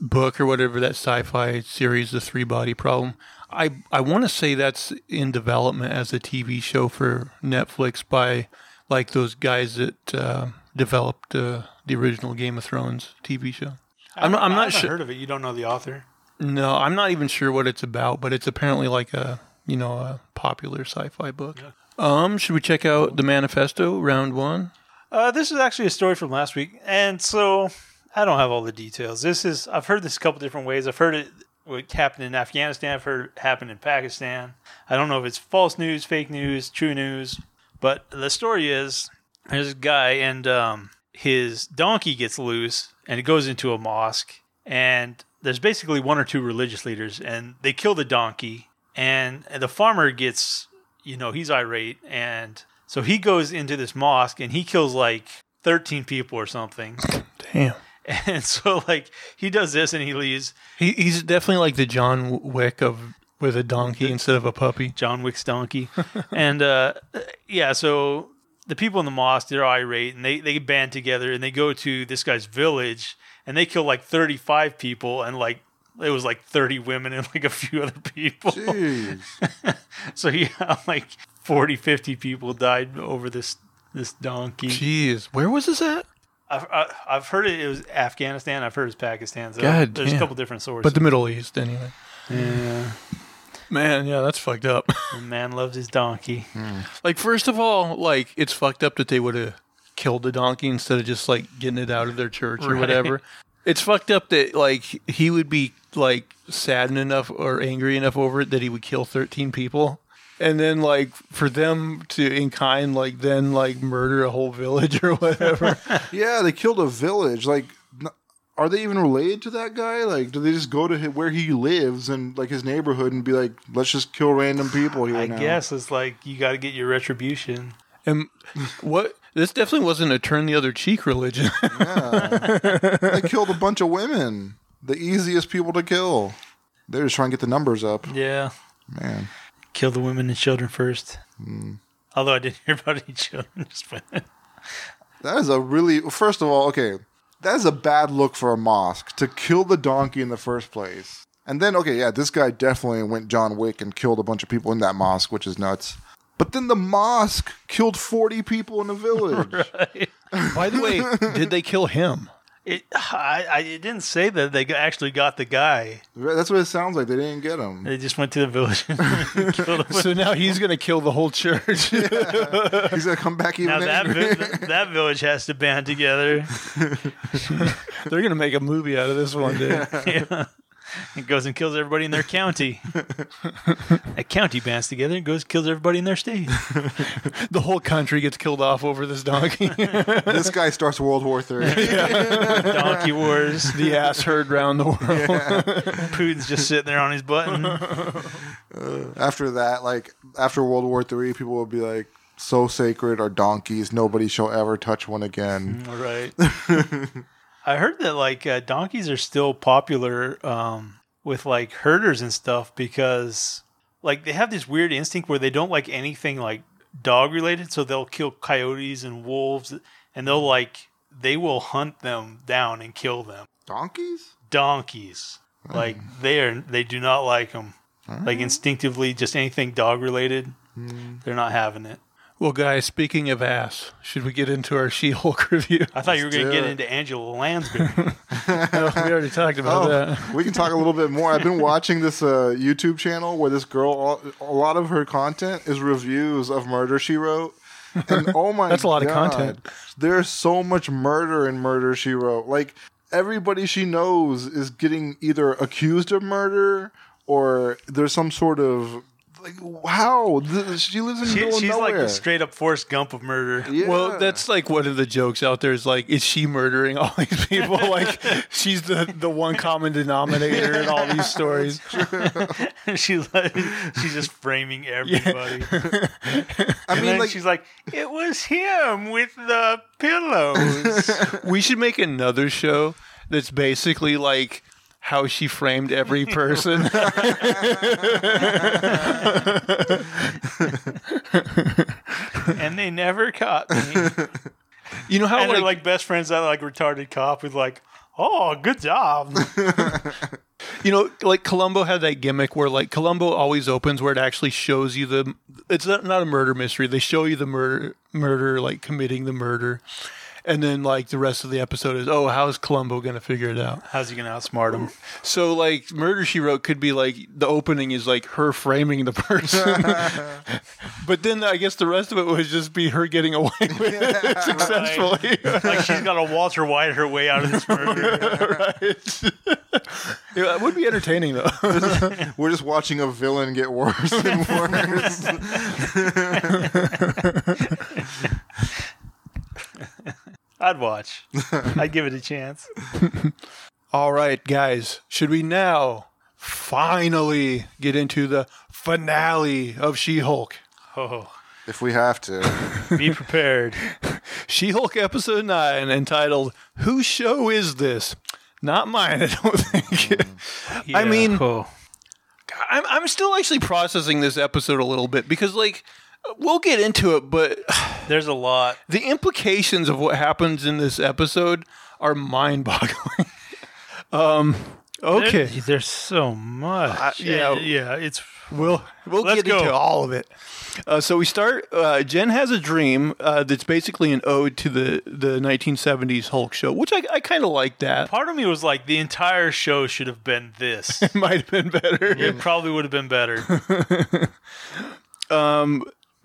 book or whatever that sci-fi series, the Three Body Problem. I I want to say that's in development as a TV show for Netflix by like those guys that uh, developed uh, the original Game of Thrones TV show. I'm not, I'm not sure. heard of it. You don't know the author. No, I'm not even sure what it's about, but it's apparently like a you know a popular sci-fi book. Um, should we check out the manifesto round one? Uh, this is actually a story from last week, and so I don't have all the details. This is I've heard this a couple different ways. I've heard it what happened in Afghanistan. I've heard it happen in Pakistan. I don't know if it's false news, fake news, true news, but the story is there's a guy and um, his donkey gets loose and it goes into a mosque and there's basically one or two religious leaders and they kill the donkey and the farmer gets you know he's irate and so he goes into this mosque and he kills like 13 people or something Damn, [LAUGHS] and so like he does this and he leaves he, he's definitely like the John Wick of with a donkey instead of a puppy. John Wick's donkey. [LAUGHS] and uh, yeah, so the people in the mosque, they're irate and they, they band together and they go to this guy's village and they kill like 35 people and like it was like 30 women and [LAUGHS] like a few other people. Jeez. [LAUGHS] so yeah, [LAUGHS] like 40, 50 people died over this this donkey. Jeez, where was this at? I've, I- I've heard it, it was Afghanistan. I've heard it's Pakistan. So God there's damn. a couple different sources. But the Middle East, anyway. yeah, Man, yeah, that's fucked up. [LAUGHS] the man loves his donkey. Hmm. like, first of all, like it's fucked up that they would have killed the donkey instead of just like getting it out of their church or Right. whatever. It's fucked up that like he would be like saddened enough or angry enough over it that he would kill thirteen people. And then, like, for them to, in kind, like, then, like, murder a whole village [LAUGHS] or whatever. [LAUGHS] Yeah, they killed a village. Like, n- are they even related to that guy? Like, do they just go to hi- where he lives and like his neighborhood and be like, let's just kill random people here? I now? guess it's like you got to get your retribution. and what? This definitely wasn't a turn the other cheek religion. [LAUGHS] they killed a bunch of women, the easiest people to kill. They're just trying to get the numbers up, Yeah, man. kill the women and children first. Hmm. Although I didn't hear about [LAUGHS] any children. Just. That is a really. First of all, okay, that is a bad look for a mosque to kill the donkey in the first place. And then, okay, yeah, this guy definitely went John Wick and killed a bunch of people in that mosque, which is nuts. But then the mosque killed 40 people in the village. [LAUGHS] By the way, [LAUGHS] did they kill him? It, [SIGHS] I, I it didn't say that they actually got the guy. That's what it sounds like. They didn't get him. They just went to the village and [LAUGHS] killed him. So now he's going to kill the whole church. [LAUGHS] He's gonna come back even Now that vi- [LAUGHS] that village has to band together. They're going to make a movie out of this one day. Yeah. It goes and kills everybody in their [LAUGHS] county. a county bands together and goes and kills everybody in their state. [LAUGHS] The whole country gets killed off over this donkey. [LAUGHS] this guy starts World War Three. Donkey wars. the ass herd round the world. Putin's just sitting there on his button. Uh, after that, like after World War Three, people will be like, "So sacred are donkeys. Nobody shall ever touch one again." All right. I heard that like uh, donkeys are still popular um, with like herders and stuff because like they have this weird instinct where they don't like anything like dog related, so they'll kill coyotes and wolves, and they'll like they will hunt them down and kill them. Donkeys? Donkeys, like they are they do not like them. Like instinctively, just anything dog related, they're not having it. Well, guys, speaking of ass, should we get into our [LAUGHS] She-Hulk review? I thought you were going to get into Angela Lansbury. No, [LAUGHS] [LAUGHS] we already talked about Oh, that. we can talk a little bit more. I've been watching this uh, YouTube channel where this girl, a lot of her content is reviews of Murder She Wrote. And oh my That's a lot of content. There's so much murder in Murder She Wrote. Like everybody she knows is getting either accused of murder or there's some sort of like how Th- she lives in the She, middle of she's like nowhere. the straight up Forrest Gump of murder. Yeah. Well, that's like one of the jokes out there is like, is she murdering all these people? [LAUGHS] like, she's the, the one common denominator in all these stories. [LAUGHS] she's like, she's just framing everybody. [LAUGHS] I mean, then like she's like, it was him with the pillows. We should make another show that's basically like how she framed every person. [LAUGHS] and they never caught me. you know how And they're like, like best friends that like retarded cop who's like, oh, good job. [LAUGHS] you know like Columbo had that gimmick where like Columbo always opens where it actually shows you the it's not, not a murder mystery. They show you the murder murder like committing the murder. And then like the rest of the episode is, oh, how's Columbo gonna figure it out? How's he gonna outsmart him? So like Murder She Wrote could be like the opening is like her framing the person, [LAUGHS] but then I guess the rest of it would just be her getting away with it [LAUGHS] successfully. Like she's got to Walter White her way out of this murder. [LAUGHS] right? yeah, it would be entertaining though. we're just watching a villain get worse and worse. I'd watch. [LAUGHS] I'd give it a chance. [LAUGHS] All right, guys, should we now finally get into the finale of She-Hulk? Oh, if we have to. be [LAUGHS] prepared. She-Hulk episode nine, entitled "Whose Show Is This?" Not mine, I don't think. Mm. I Yeah. mean- Oh. I'm I'm still actually processing this episode a little bit because like we'll get into it, but [SIGHS] there's a lot. the implications of what happens in this episode are mind-boggling. [LAUGHS] um okay. There- there's so much. yeah. And, yeah. It's We'll we'll Let's get into all of it. Uh, so we start. Uh, Jen has a dream uh, that's basically an ode to the the 1970s Hulk show, which I, I kind of like. That part of me was like, the entire show should have been this. [LAUGHS] it might have been better. It probably would have been better. [LAUGHS]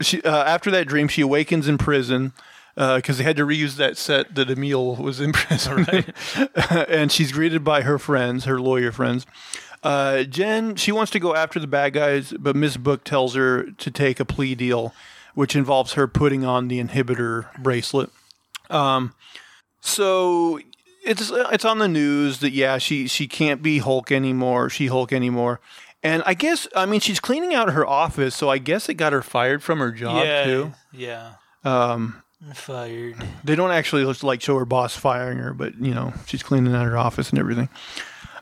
she uh, after that dream, she awakens in prison because they had to reuse that set that Emil was in [LAUGHS] prison, [LAUGHS] and she's greeted by her friends, her lawyer friends. Uh, Jen, she wants to go after the bad guys, but Miss Book tells her to take a plea deal, which involves her putting on the inhibitor bracelet. Um, so it's it's on the news that yeah, she she can't be Hulk anymore, she Hulk anymore. And I guess I mean she's cleaning out her office, so I guess it got her fired from her job yeah. too. Yeah. Um, Fired. they don't actually like show her boss firing her, but you know she's cleaning out her office and everything.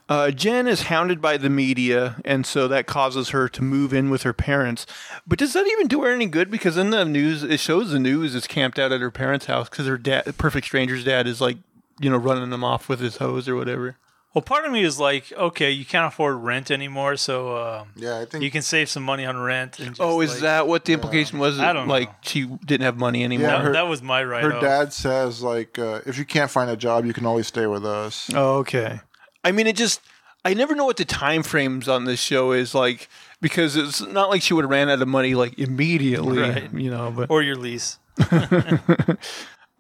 Uh, Jen is hounded by the media, and so that causes her to move in with her parents. But does that even do her any good? Because in the news, it shows the news is camped out at her parents' house because her dad, Perfect Stranger's dad, is like, you know, running them off with his hose or whatever. Well, part of me is like, okay, you can't afford rent anymore, so um, Yeah, I think you can save some money on rent. And just, Oh, is like- that what the implication was? I don't like know. she didn't have money anymore. Yeah, that, her- that was my right. her dad says like uh, if you can't find a job, you can always stay with us. Oh, okay. I mean, it just I never know what the time frames on this show is like because it's not like she would have ran out of money like immediately, Right. you know. But or your lease. [LAUGHS] [LAUGHS]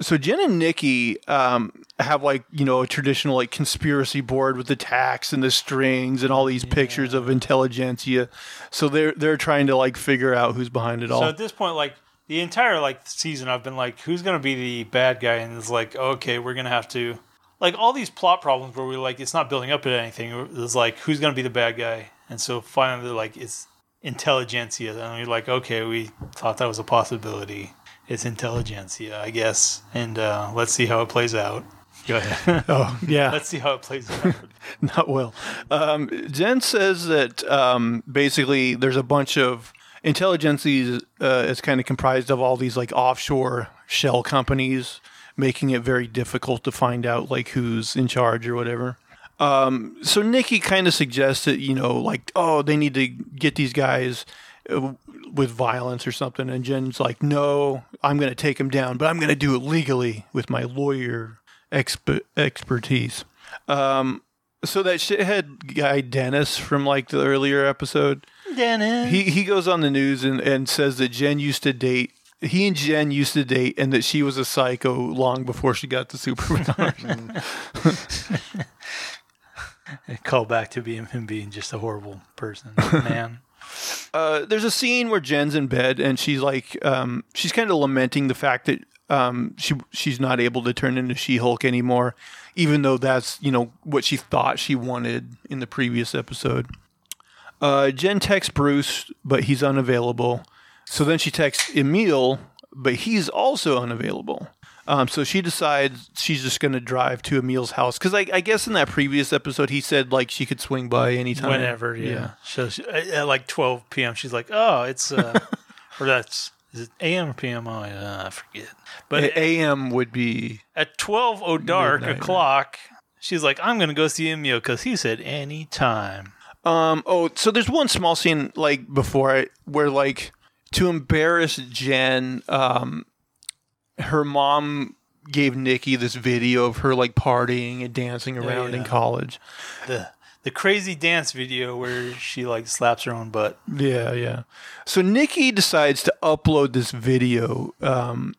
so Jen and Nikki um, have like you know a traditional like conspiracy board with the tax and the strings and all these pictures of intelligentsia. So they're they're trying to like figure out who's behind it all. So at this point, like the entire like season, I've been like, who's gonna be the bad guy? And it's like, okay, we're gonna have to like all these plot problems where we're like, it's not building up to anything. It's like, who's gonna be the bad guy? And so finally, like, it's intelligentsia, and we're like, okay, we thought that was a possibility. It's intelligentsia, I guess, and uh, let's see how it plays out. Go ahead. [LAUGHS] oh yeah, let's see how it plays out. [LAUGHS] Not well. Um, Jen says that um, basically there's a bunch of intelligencies. Uh, it's kind of comprised of all these like offshore shell companies, making it very difficult to find out like who's in charge or whatever. Um, so Nikki kind of suggests that you know, like, oh, they need to get these guys. With violence or something. And Jen's like, no, I'm going to take him down, but I'm going to do it legally with my lawyer exp- expertise. Um, so that shithead guy Dennis from like the earlier episode, Dennis. he he goes on the news and, and says that Jen used to date. He and Jen used to date, and that she was a psycho long before she got the superpowers. [LAUGHS] Call back to being him being just a horrible person, man. Uh, there's a scene where Jen's in bed and she's like, um, she's kind of lamenting the fact that um, she she's not able to turn into She-Hulk anymore, even though that's you know what she thought she wanted in the previous episode. Uh, Jen texts Bruce, but he's unavailable. So then she texts Emil, but he's also unavailable. Um, so she decides she's just going to drive to Emil's house because I, I guess in that previous episode he said like she could swing by anytime. Whenever, yeah. So she, at like 12 p.m., she's like, oh, it's, uh, [LAUGHS] or that's, is it a.m. or p.m.? Oh, yeah, I forget. But AM would be at 12 oh dark Midnight, o'clock, she's like, I'm going to go see Emil because he said anytime. Um. Oh, so there's one small scene like before I, where like to embarrass Jen, um, her mom gave Nikki this video of her like partying and dancing around in yeah. college. The, the crazy dance video where she like slaps her own butt. Yeah, yeah. So Nikki decides to upload this video um,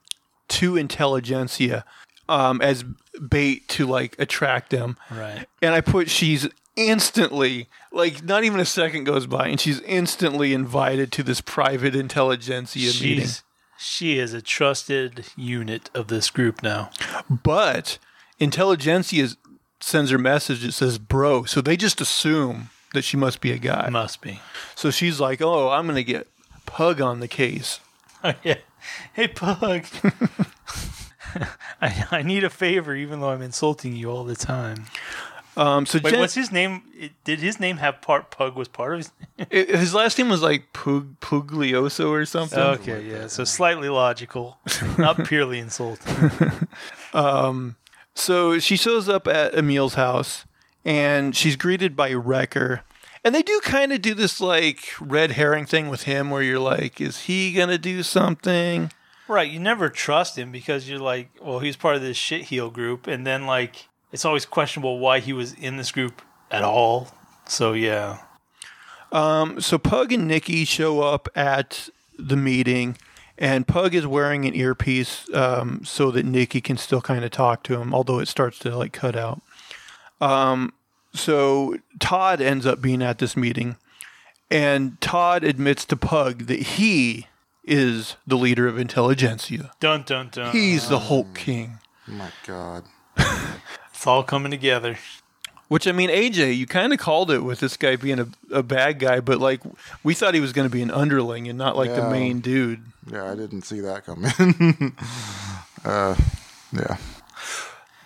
to Intelligentsia um, as bait to like attract them. Right. And I put she's instantly like not even a second goes by and she's instantly invited to this private intelligentsia meeting. She is a trusted unit of this group now. But intelligentsia sends her message that says bro, so they just assume that she must be a guy. Must be. So she's like, "Oh, I'm going to get pug on the case." [LAUGHS] Oh, yeah. Hey, Pug. [LAUGHS] I, I need a favor, even though I'm insulting you all the time. Um, so Wait, Jen, what's his name? Did his name have part Pug was part of his? [LAUGHS] i- his last name was like Pug, Puglioso or something. okay, yeah. So slightly logical, [LAUGHS] not purely insulting. [LAUGHS] So she shows up at Emil's house and she's greeted by Wrecker. And they do kind of do this like red herring thing with him where you're like, is he going to do something? Right, you never trust him because you're like, well, he's part of this shit heel group, and then like it's always questionable why he was in this group at all. So yeah, So Pug and Nikki show up at the meeting and Pug is wearing an earpiece um, so that Nikki can still kind of talk to him, although it starts to like cut out. Um, so Todd ends up being at this meeting, and Todd admits to Pug that he is the leader of intelligentsia. dun dun dun. He's the Hulk King. Oh my god. [LAUGHS] it's all coming together. Which I mean, AJ, you kind of called it with this guy being a, a bad guy, but like we thought he was going to be an underling and not like the main dude. Yeah, I didn't see that coming. [LAUGHS] uh, yeah.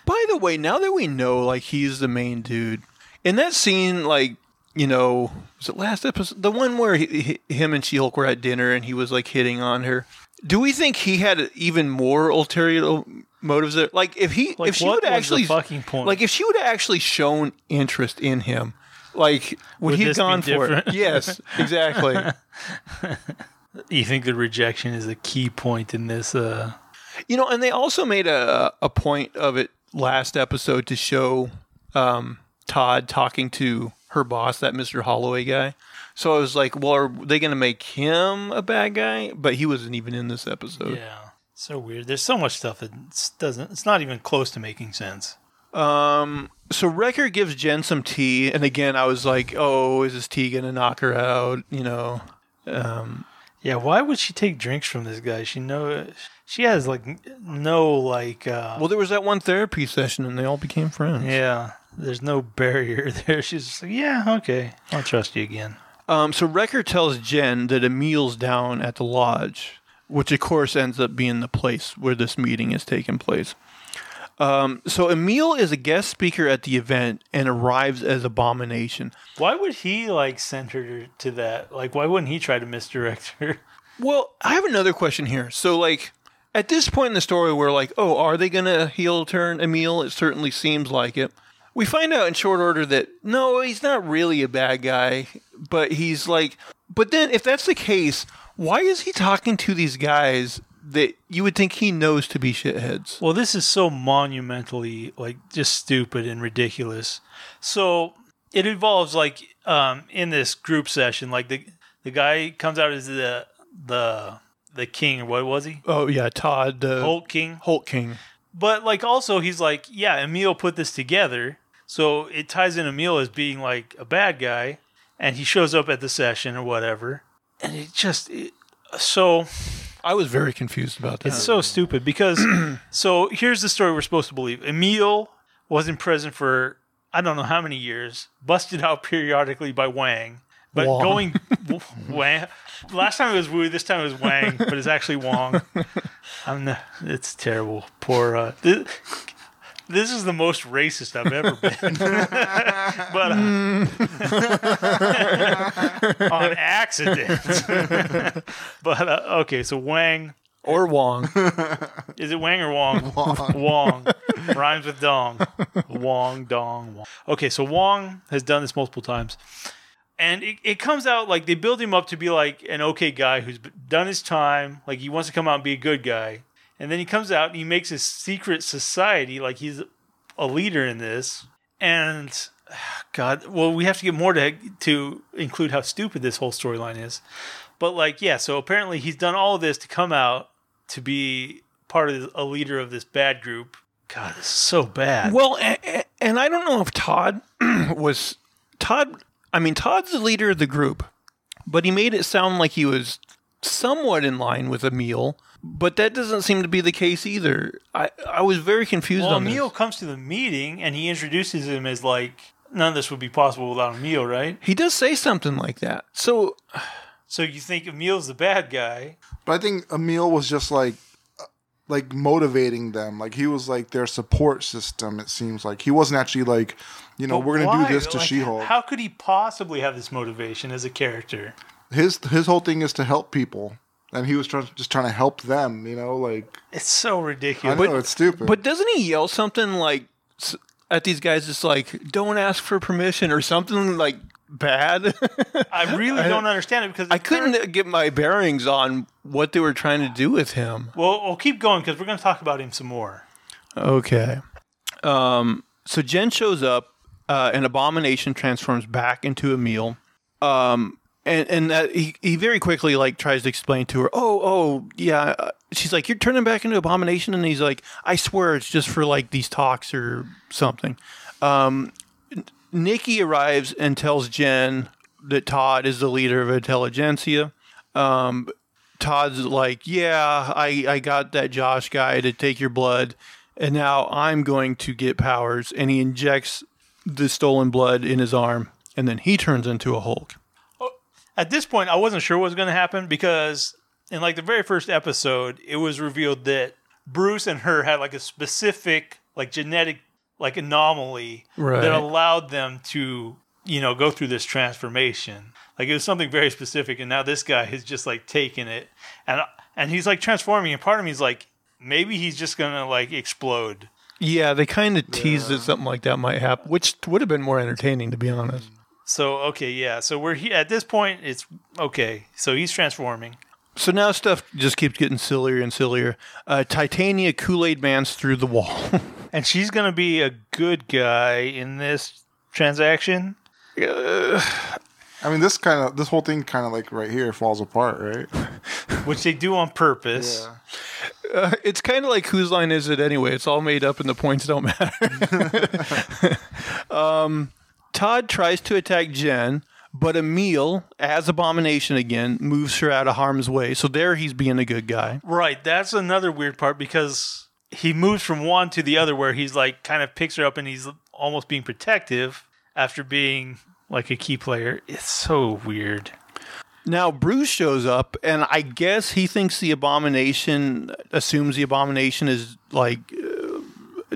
By the way, now that we know like he's the main dude, in that scene, like you know, was it last episode, the one where he, he, him and She Hulk were at dinner and he was like hitting on her? Do we think he had even more ulterior motives there? Like if he, Like, if she would actually, fucking point? like if she would have actually shown interest in him, like would, Would he have gone for it? [LAUGHS] Yes, exactly. [LAUGHS] You think the rejection is a key point in this? Uh, You know, and they also made a a point of it last episode to show um, Todd talking to her boss, that Mister Holliway guy. So I was like, well, are they going to make him a bad guy? But he wasn't even in this episode. yeah, so weird. There's so much stuff that doesn't. It's not even close to making sense. Um, so Wrecker gives Jen some tea, and again, I was like, oh, is this tea going to knock her out? You know. Um, Yeah, why would she take drinks from this guy? She know she has like no like. uh well, there was that one therapy session, and they all became friends. Yeah, there's no barrier [LAUGHS] there. She's just like, yeah, okay, I'll trust you again. Um, so Wrecker tells Jen that Emil's down at the lodge, which of course ends up being the place where this meeting is taking place. Um, so Emil is a guest speaker at the event and arrives as Abomination. Why would he like send her to that? Like, why wouldn't he try to misdirect her? [LAUGHS] Well, I have another question here. So, like, at this point in the story, we're like, oh, are they going to heel turn Emil? It certainly seems like it. We find out in short order that no, he's not really a bad guy, but he's like, but then if that's the case, Why is he talking to these guys that you would think he knows to be shitheads? Well, this is so monumentally like just stupid and ridiculous. So it involves like um, in this group session, like the the guy comes out as the the the king or what was he? Oh yeah, Todd the Hulk King. Hulk King. But like also he's like, yeah, Emil put this together. So it ties in Emil as being like a bad guy and he shows up at the session or whatever. And it just it, so I was very confused about that. it's so stupid because [CLEARS THROAT] so here's the story we're supposed to believe. Emil was in prison for I don't know how many years, busted out periodically by Wang. But Wong. going [LAUGHS] Wang last time it was Wu, this time it was Wang, but it's actually Wong. [LAUGHS] I'm the, it's terrible. Poor uh, this, this is the most racist I've ever been. [LAUGHS] but uh, on accident. [LAUGHS] but uh, okay, so Wang or Wong. is it Wang or Wong? Wong. Wong. Rhymes with dong. Wong, dong, Wong. Okay, so Wong has done this multiple times. And it, it comes out like they build him up to be like an okay guy who's done his time. Like he wants to come out and be a good guy. And then he comes out and he makes a secret society. Like he's a leader in this. And ah, God, well, we have to get more to to include how stupid this whole storyline is. But like, yeah, so apparently he's done all of this to come out to be part of a leader of this bad group. God, this is so bad. Well, and, and I don't know if Todd [CLEARS THROAT] was Todd. I mean, Todd's the leader of the group, but he made it sound like he was somewhat in line with Emil. But that doesn't seem to be the case either. I, I was very confused well, on Emil this. comes to the meeting and he introduces him as like none of this would be possible without Emil, right? He does say something like that. So So you think Emil's the bad guy? But I think Emil was just like uh, like motivating them. Like he was like their support system. It seems like he wasn't actually like, you know, But we're gonna why? do this to Like, She-Hulk. How could he possibly have this motivation as a character? His his whole thing is to help people, and he was trying, just trying to help them. You know, like It's so ridiculous I ridiculous. know it's stupid. But doesn't he yell something like at these guys, just like "Don't ask for permission" or something like bad? I really [LAUGHS] don't understand it because I couldn't get my bearings on what they were trying to do with him. Well, we'll keep going because we're going to talk about him some more. Okay. Um. So Jen shows up, uh, and Abomination transforms back into Emil. Um. And and that he, he very quickly like tries to explain to her. Oh oh yeah. uh," She's like, you're turning back into Abomination, and he's like, I swear it's just for like these talks or something. Um. Nikki arrives and tells Jen that Todd is the leader of Intelligentsia. Um, Todd's like, yeah, I, I got that Josh guy to take your blood, and now I'm going to get powers. And he injects the stolen blood in his arm, and then he turns into a Hulk. At this point, I wasn't sure what was going to happen because in like the very first episode, it was revealed that Bruce and her had like a specific like genetic like anomaly Right. that allowed them to you know go through this transformation. Like it was something very specific, and now this guy has just like taken it and and he's like transforming. And part of me is like maybe he's just gonna like explode. Yeah, they kind of teased that something like that might happen, which would have been more entertaining, to be honest. So okay, yeah. So we're he- at this point. It's okay. So he's transforming. So now stuff just keeps getting sillier and sillier. Uh, Titania Kool Aid Man's through the wall. [LAUGHS] And she's going to be a good guy in this transaction. I mean, this kind of this whole thing kind of like right here falls apart, right? [LAUGHS] Which they do on purpose. Yeah. it's kind of like whose line is it anyway? It's all made up and the points don't matter. [LAUGHS] um, Todd tries to attack Jen, but Emil, as Abomination again, moves her out of harm's way. So there he's being a good guy. Right. That's another weird part because he moves from one to the other where he's like kind of picks her up and he's almost being protective after being like a key player. It's so weird. Now Bruce shows up, and I guess he thinks the Abomination assumes the Abomination is like uh,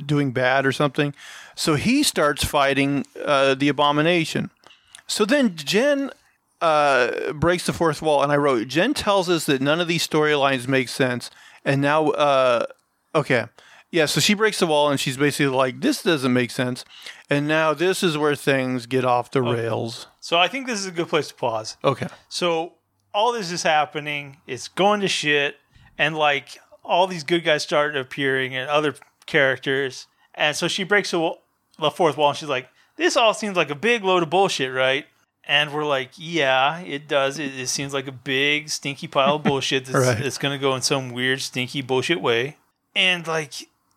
doing bad or something. So he starts fighting uh, the Abomination. So then Jen uh, breaks the fourth wall, and I wrote Jen tells us that none of these storylines make sense, and now uh, okay. Yeah, so she breaks the wall and she's basically like, this doesn't make sense. And now this is where things get off the rails. So I think this is a good place to pause. Okay. So all this is happening. It's going to shit, and like all these good guys start appearing and other characters, and so she breaks the, wall, the fourth wall, and she's like, "This all seems like a big load of bullshit, right?" And we're like, "Yeah, it does. It, it seems like a big stinky pile of [LAUGHS] bullshit that's, Right. that's going to go in some weird stinky bullshit way." And like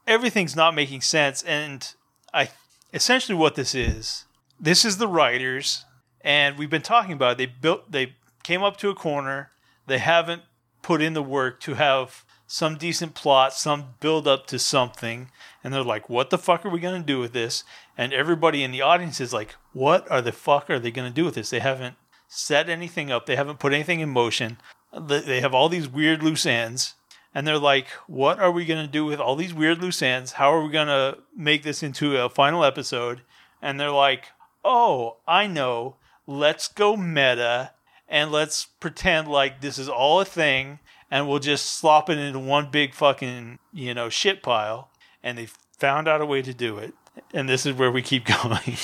everything's not making sense, and I essentially what this is. This is the writers, and we've been talking about it. They built, they came up to a corner. They haven't put in the work to have some decent plot, some build up to something, and they're like, "What the fuck are we gonna do with this?" And everybody in the audience is like, "What are the fuck are they gonna do with this?" They haven't set anything up. They haven't put anything in motion. They they have all these weird loose ends. And they're like, what are we going to do with all these weird loose ends? How are we going to make this into a final episode? And they're like, oh, I know. Let's go meta and let's pretend like this is all a thing and we'll just slop it into one big fucking, you know, shit pile. And they found out a way to do it. And this is where we keep [LAUGHS] going.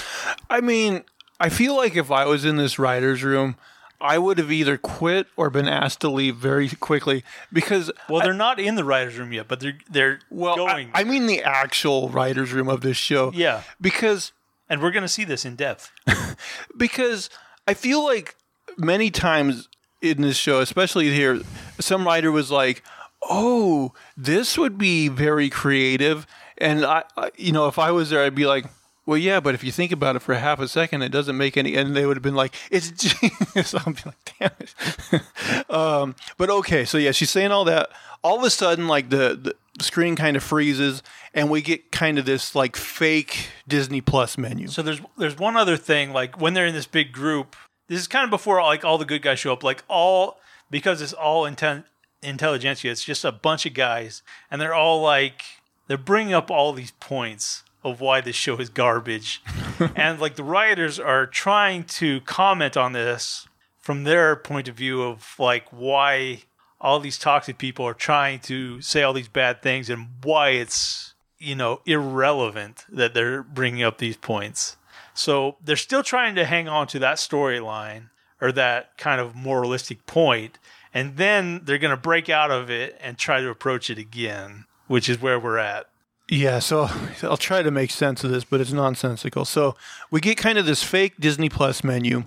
I mean, I feel like if I was in this writer's room, I would have either quit or been asked to leave very quickly because well, they're not in the writer's room yet, but they're they're well, I- going. I, mean the actual writer's room of this show. yeah. Because And we're going to see this in depth. [LAUGHS] because I feel like many times in this show, especially here, some writer was like, "Oh, this would be very creative," and I, I you know, if I was there, I'd be like. Well, yeah, but if you think about it for half a second, it doesn't make any. And they would have been like, "It's [LAUGHS] genius." I'll be like, "Damn it." [LAUGHS] um, but okay, so yeah, she's saying all that. All of a sudden, like the, the screen kind of freezes, and we get kind of this like fake Disney Plus menu. So there's there's one other thing like when they're in this big group. This is kind of before like all the good guys show up. Like all because it's all inten- intelligentsia. It's just a bunch of guys, and they're all like they're bringing up all these points of why this show is garbage, [LAUGHS] and like the writers are trying to comment on this from their point of view of like why all these toxic people are trying to say all these bad things and why it's you know irrelevant that they're bringing up these points so they're still trying to hang on to that storyline or that kind of moralistic point and then they're going to break out of it and try to approach it again which is where we're at Yeah, so [LAUGHS] I'll try to make sense of this, but it's nonsensical. So we get kind of this fake Disney Plus menu.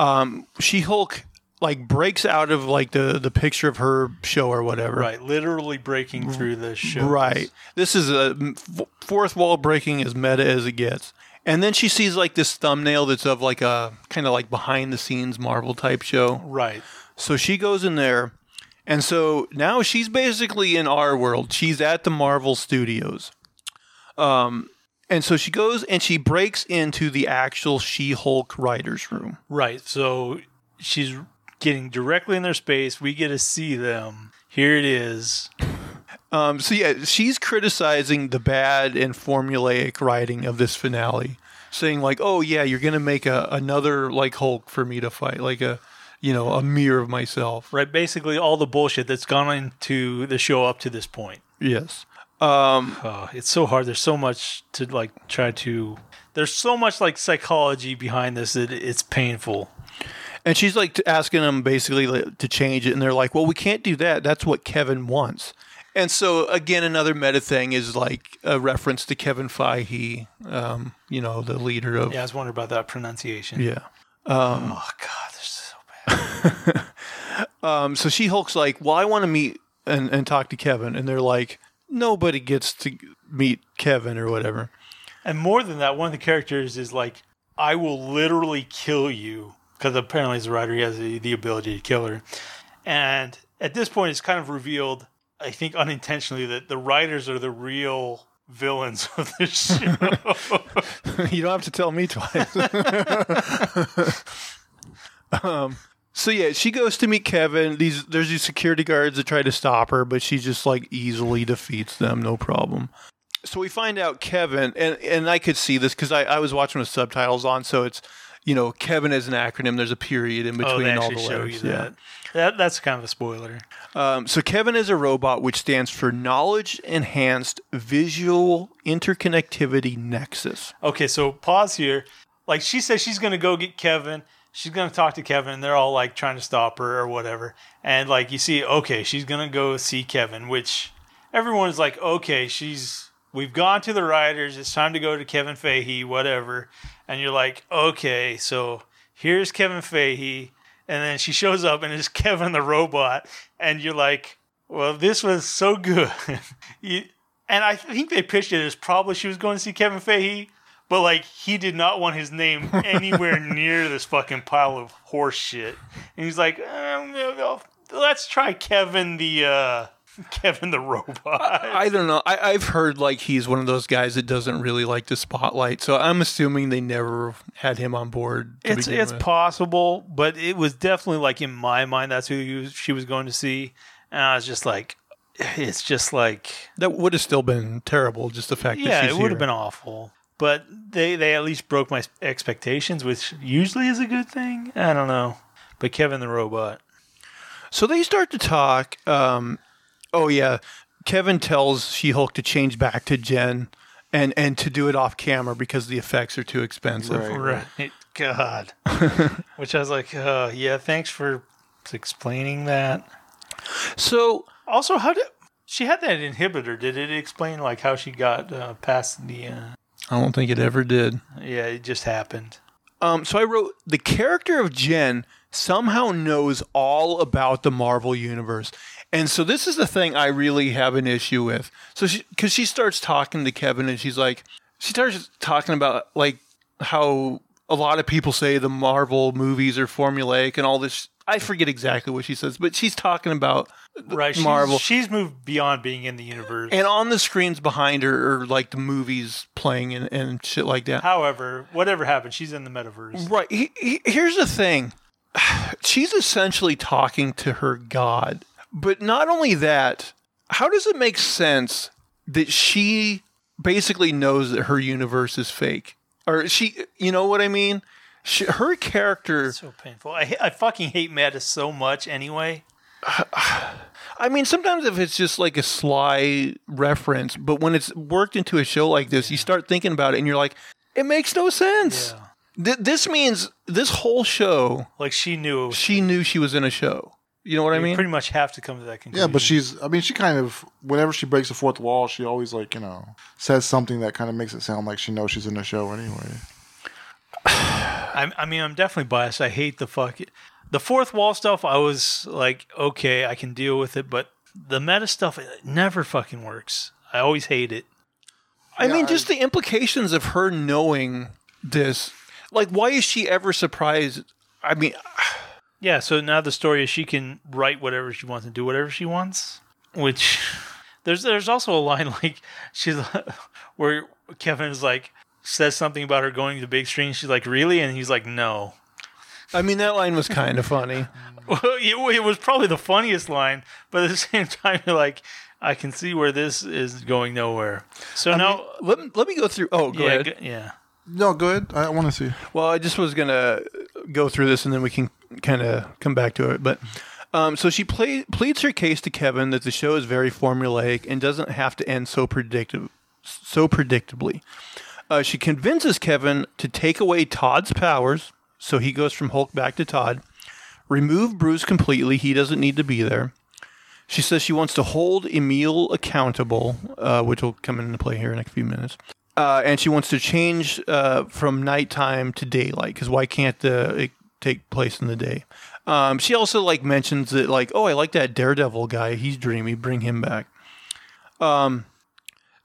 Um, she Hulk like breaks out of like the the picture of her show or whatever. right literally breaking through the show Right. This is a fourth wall breaking as meta as it gets. And then she sees like this thumbnail that's of like a kind of like behind the scenes Marvel type show. right So she goes in there. And so now she's basically in our world. She's at the Marvel Studios. Um, and so she goes and she breaks into the actual She Hulk writer's room. right so she's getting directly in their space we get to see them here it is Um, so yeah, she's criticizing the bad and formulaic writing of this finale, saying like, "Oh yeah, you're gonna make a another like Hulk for me to fight, like a you know a mirror of myself." right basically all the bullshit that's gone into the show up to this point Yes. Um, Oh, it's so hard. There's so much to like try to. There's so much like psychology behind this that it's painful. and she's like asking them basically to change it, and they're like, "Well, we can't do that. That's what Kevin wants." And so again, another meta thing is like a reference to Kevin Feige, um, you know, the leader of Yeah, I was wondering about that pronunciation. yeah. Oh God, they're so bad. [LAUGHS] Um, so she Hulk's like, well, I want to meet and, and talk to Kevin, and they're like, nobody gets to meet Kevin or whatever. And more than that, one of the characters is like, "I will literally kill you," because apparently as a writer, he has the, the ability to kill her. And at this point, it's kind of revealed, I think unintentionally, that the writers are the real villains of this show. [LAUGHS] you don't have to tell me twice. [LAUGHS] um, so yeah, she goes to meet Kevin. These there's these security guards that try to stop her, but she just like easily defeats them, no problem. So we find out Kevin, and and I could see this because I, I was watching with subtitles on, so it's you know Kevin is an acronym. There's a period in oh, between they all the letters. you yeah. that. that. That's kind of a spoiler. Um, so Kevin is a robot, which stands for Knowledge Enhanced Visual Interconnectivity Nexus. Okay, so pause here. Like she says she's gonna go get Kevin, she's gonna talk to Kevin, and they're all like trying to stop her or whatever. And like you see, okay, she's gonna go see Kevin, which everyone's like, okay, she's we've gone to the writers. It's time to go to Kevin Feige, whatever. And you're like, okay, so here's Kevin Feige, and then she shows up and it's [LAUGHS] Kevin the robot, and you're like, well, this was so good. [LAUGHS] you, and I think they pitched it as probably she was going to see Kevin Feige, but like he did not want his name [LAUGHS] anywhere near this fucking pile of horse shit. And he's like, um, let's try Kevin the uh, [LAUGHS] Kevin the robot. I don't know. I, I've heard like he's one of those guys that doesn't really like the spotlight, so I'm assuming they never had him on board. It's it's with. possible, but it was definitely like in my mind that's who you- she was going to see, and I was just like, it's just like that would have still been terrible. Just the fact that yeah, it would here. have been awful. But they they at least broke my expectations, which usually is a good thing. I don't know, but Kevin the robot. So they start to talk. Um, oh yeah, Kevin tells She Hulk to change back to Jen, and and to do it off camera because the effects are too expensive. Right. Right. God. [LAUGHS] Which I was like, uh, yeah, thanks for explaining that. So Also, how did she had that inhibitor? Did it explain like how she got uh, past the? Uh, I don't think it ever did. yeah, it just happened. Um, so I wrote the character of Jen somehow knows all about the Marvel universe, and so this is the thing I really have an issue with. So she, because she starts talking to Kevin, and she's like, she starts talking about like how a lot of people say the Marvel movies are formulaic and all this. I forget exactly what she says, but she's talking about Right, she's, Marvel. She's moved beyond being in the universe. and on the screens behind her are like the movies playing and, and shit like that. However, whatever happened, she's in the metaverse. Right. He, he, here's the thing. [SIGHS] She's essentially talking to her God. But not only that, how does it make sense that she basically knows that her universe is fake? Or she, you know what I mean? She, her character, So painful. I, I fucking hate Meta so much anyway. [SIGHS] I mean, sometimes if it's just like a sly reference, but when it's worked into a show like this, you start thinking about it and you're like, it makes no sense. Yeah. Th- this means this whole show, Like she knew. she knew she was in a show. You know what I mean? pretty much have to come to that conclusion. Yeah, but she's. I mean, she kind of. Whenever she breaks the fourth wall, she always like you know says something that kind of makes it sound like she knows she's in the show anyway. [SIGHS] I, I mean, I'm definitely biased. I hate the fuck. The fourth wall stuff, I was like, okay, I can deal with it, but the meta stuff it never fucking works. I always hate it. I mean, I- just the implications of her knowing this. Like, why is she ever surprised? I mean, Yeah, so now the story is she can write whatever she wants and do whatever she wants. Which there's there's also a line [LAUGHS] like she's where Kevin is like says something about her going to the big screen. She's like, really? And he's like, no. I mean that line was kind of funny. [LAUGHS] Well, it, it was probably the funniest line, but at the [LAUGHS] same time, you're like, I can see where this is going nowhere. So now, Let, let me go through. Oh, go yeah, ahead. g- yeah. No, good. I want to see. Well, I just was gonna go through this and then we can kind of come back to it. But um, so she play, pleads her case to Kevin that the show is very formulaic and doesn't have to end so predictive, so predictably. Uh, she convinces Kevin to take away Todd's powers, so he goes from Hulk back to Todd. Remove Bruce completely; he doesn't need to be there. She says she wants to hold Emil accountable, uh, which will come into play here in a few minutes. Uh, and she wants to change uh, from nighttime to daylight because why can't the take place in the day? Um, she also like mentions that like oh I like that Daredevil guy he's dreamy bring him back. Um,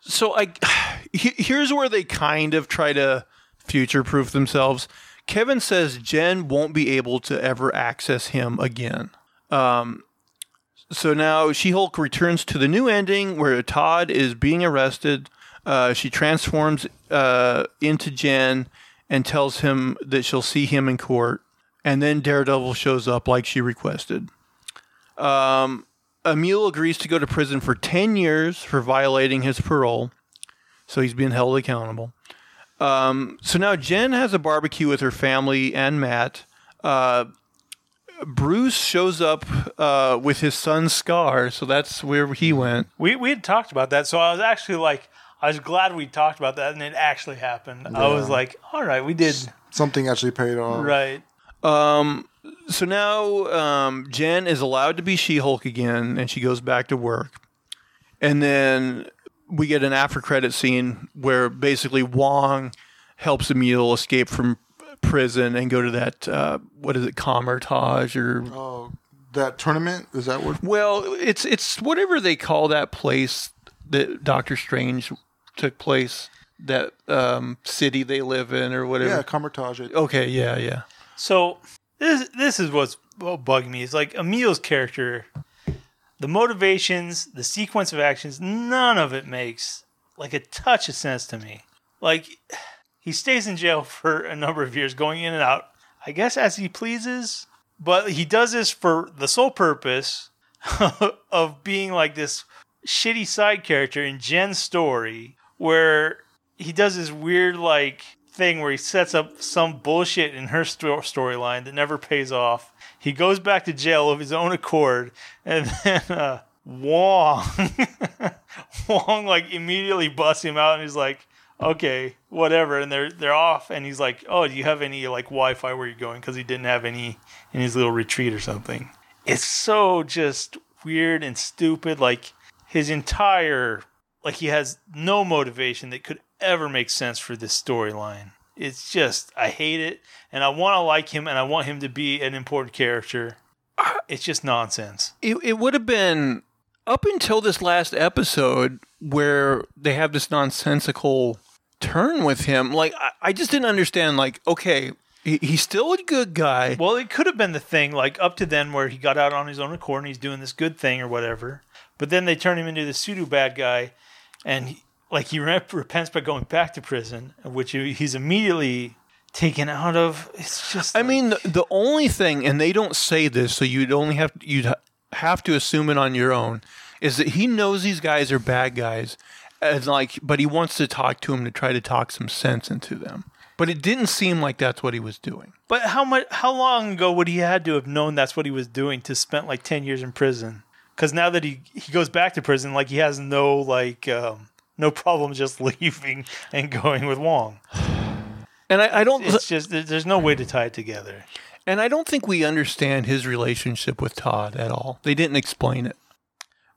so I [SIGHS] here's where they kind of try to future proof themselves. Kevin says Jen won't be able to ever access him again. Um, so now She Hulk returns to the new ending where Todd is being arrested. Uh, she transforms uh, into Jen and tells him that she'll see him in court. And then Daredevil shows up like she requested. Um, Emil agrees to go to prison for 10 years for violating his parole. So he's being held accountable. Um, so now Jen has a barbecue with her family and Matt. Uh, Bruce shows up uh, with his son Scar, so that's where he went. We we had talked about that, so I was actually like, I was glad we talked about that, and it actually happened. I was like, all right, we did Something actually paid off. right. So now um, Jen is allowed to be She Hulk again, and she goes back to work. And then we get an after credit scene where basically Wong helps Emil escape from prison and go to that uh, what is it, Kamar-Taj or Oh, that tournament is that what? well, it's it's whatever they call that place that Doctor Strange took place, that um, city they live in or whatever. Yeah, Kamar-Taj. Okay, yeah, yeah. So this this is what's what bugged me. Is like Emil's character, the motivations, the sequence of actions, none of it makes like a touch of sense to me. Like he stays in jail for a number of years, going in and out, I guess as he pleases. But he does this for the sole purpose [LAUGHS] of being like this shitty side character in Jen's story, where he does this weird like thing where he sets up some bullshit in her sto- storyline that never pays off. He goes back to jail of his own accord, and then [LAUGHS] uh, Wong, [LAUGHS] Wong like immediately busts him out, and he's like, "Okay, whatever," and they're they're off, and he's like, "Oh, do you have any like Wi-Fi where you're going?" Because he didn't have any in his little retreat or something. It's so just weird and stupid. Like his entire like he has no motivation that could ever make sense for this storyline. It's just I hate it and I want to like him and I want him to be an important character. It's just nonsense. it, it would have been up until this last episode where they have this nonsensical turn with him. Like I, I just didn't understand. Like, okay, he, he's still a good guy. Well, it could have been the thing like up to then where he got out on his own accord and he's doing this good thing or whatever. But then they turn him into the pseudo bad guy and he, like he rep- repents by going back to prison, which he's immediately taken out of. It's just I like- mean, the, the only thing, and they don't say this, so you'd only have you'd ha- have to assume it on your own, is that he knows these guys are bad guys, and like, but he wants to talk to them to try to talk some sense into them. But it didn't seem like that's what he was doing. But how much? How long ago would he had to have known that's what he was doing to spend like ten years in prison? Because now that he he goes back to prison, like he has no like um, no problem just [LAUGHS] leaving and going with Wong. [SIGHS] And I, I don't. It's just there's no way to tie it together. And I don't think we understand his relationship with Todd at all. They didn't explain it.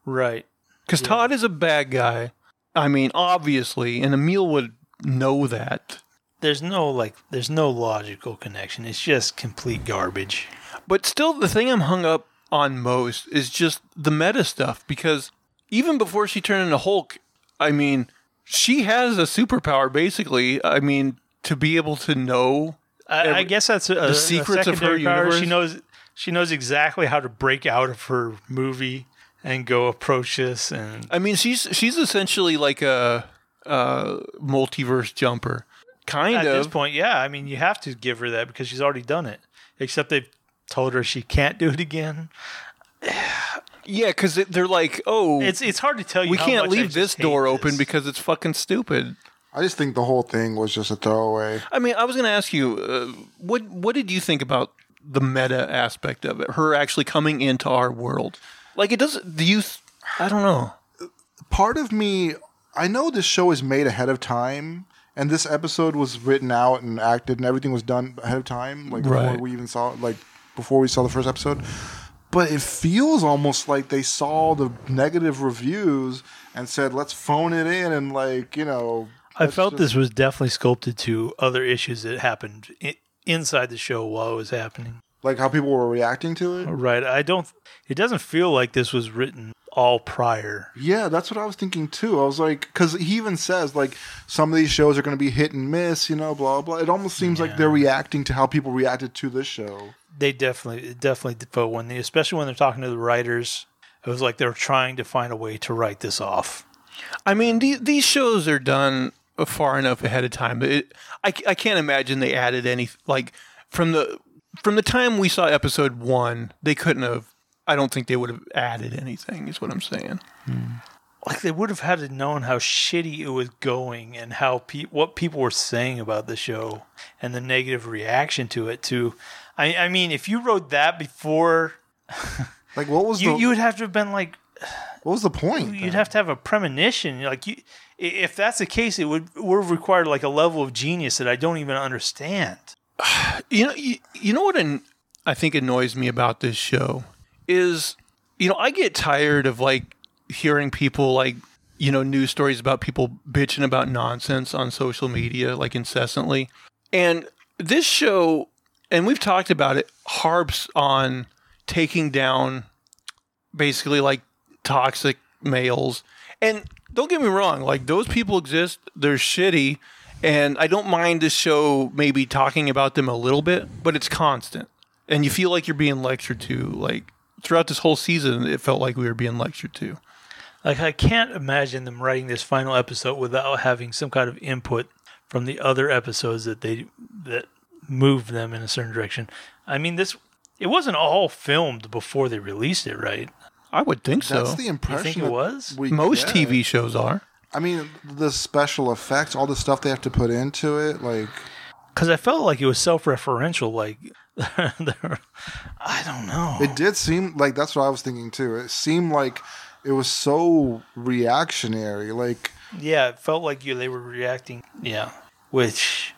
Right. Because Todd is a bad guy. I mean, obviously, and Emil would know that. There's no like there's no logical connection. It's just complete garbage. But still, the thing I'm hung up on most is just the meta stuff. Because even before she turned into Hulk, I mean, she has a superpower, basically. I mean, to be able to know. I, I guess that's a, a secrets of her power. universe? She knows she knows exactly how to break out of her movie and go approach this and I mean, she's she's essentially like a, a multiverse jumper. Kind At of. At this point, yeah. I mean, you have to give her that because she's already done it. Except they've told her she can't do it again. Yeah, because they're like, oh, It's it's hard to tell you. we how can't much I leave this just hate door open this. because it's fucking stupid. I just think the whole thing was just a throwaway. I mean, I was going to ask you, uh, what what did you think about the meta aspect of it? Her actually coming into our world, like it doesn't. Do you? th- I don't know. part of me I know this show is made ahead of time and this episode was written out and acted and everything was done ahead of time like before Right. we even saw like before we saw the first episode but it feels almost like they saw the negative reviews and said let's phone it in and like you know I felt just- this was definitely sculpted to other issues that happened inside the show while it was happening. like how people were reacting to it Right. I don't. It doesn't feel like this was written all prior. Yeah, that's what I was thinking too. I was like, because he even says like some of these shows are going to be hit and miss, you know, blah blah. It almost seems like they're reacting to how people reacted to this show. They definitely, definitely felt when especially when they're talking to the writers, it was like they're trying to find a way to write this off. I mean, the, these shows are done far enough ahead of time. But it, I, I can't imagine they added any like from the from the time we saw episode one. They couldn't have. I don't think they would have added anything. Is what I'm saying. Hmm. like they would have had to known how shitty it was going and how pe- what people were saying about the show and the negative reaction to it too. I, I mean, if you wrote that before, [LAUGHS] Like, what was you, the you would have to have been like, what was the point? you'd have to have a premonition. Like you, if that's the case, it would would have required like a level of genius that I don't even understand. [SIGHS] You know, you, you know what an, I think annoys me about this show is, you know, I get tired of like hearing people like, you know, news stories about people bitching about nonsense on social media like incessantly. And this show, and we've talked about it, harps on taking down basically like toxic males. And don't get me wrong, like those people exist, they're shitty. And I don't mind this show maybe talking about them a little bit, but it's constant. And you feel like you're being lectured to. Like throughout this whole season, it felt like we were being lectured to. Like I can't imagine them writing this final episode without having some kind of input from the other episodes that they that moved them in a certain direction. I mean, this it wasn't all filmed before they released it, right? I would think so. That's the impression. think it was? we Most get. TV shows are. I mean, the special effects, all the stuff they have to put into it, like Because I felt like it was self-referential. Like, [LAUGHS] I don't know. it did seem like that's what I was thinking too. It seemed like it was so reactionary. Like Yeah, it felt like you they were reacting. Yeah, which,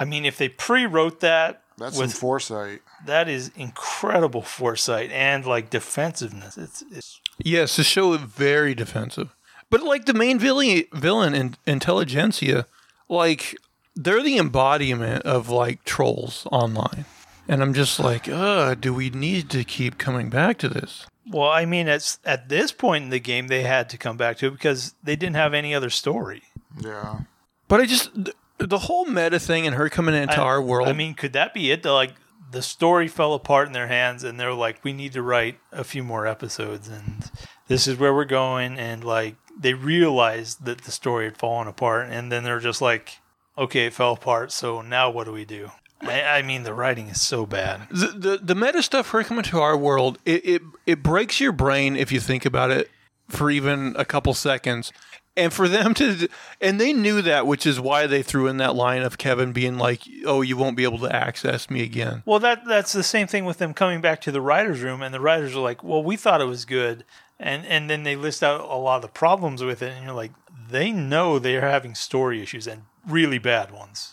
I mean, if they pre-wrote that that's with some foresight. that is incredible foresight and like defensiveness. It's it's Yes, the show is very defensive. But like the main villain, villain in Intelligencia, like they're the embodiment of like trolls online. And I'm just like, uh, do we need to keep coming back to this? well, I mean, it's at this point in the game they had to come back to it because they didn't have any other story. Yeah. But I just th- the whole meta thing and her coming into I- our world. I mean, could that be it? That like the story fell apart in their hands, and they're like, we need to write a few more episodes, and this is where we're going, and like they realized that the story had fallen apart, and then they're just like, okay, it fell apart, so now what do we do? I, I mean, the writing is so bad. the, the the meta stuff her coming to our world, it, it it breaks your brain if you think about it for even a couple seconds. And for them to, and they knew that, which is why they threw in that line of Kevin being like, "Oh, you won't be able to access me again." Well, that that's the same thing with them coming back to the writers' room, and the writers are like, "Well, we thought it was good," and and then they list out a lot of the problems with it, and you're like, they know they are having story issues and really bad ones.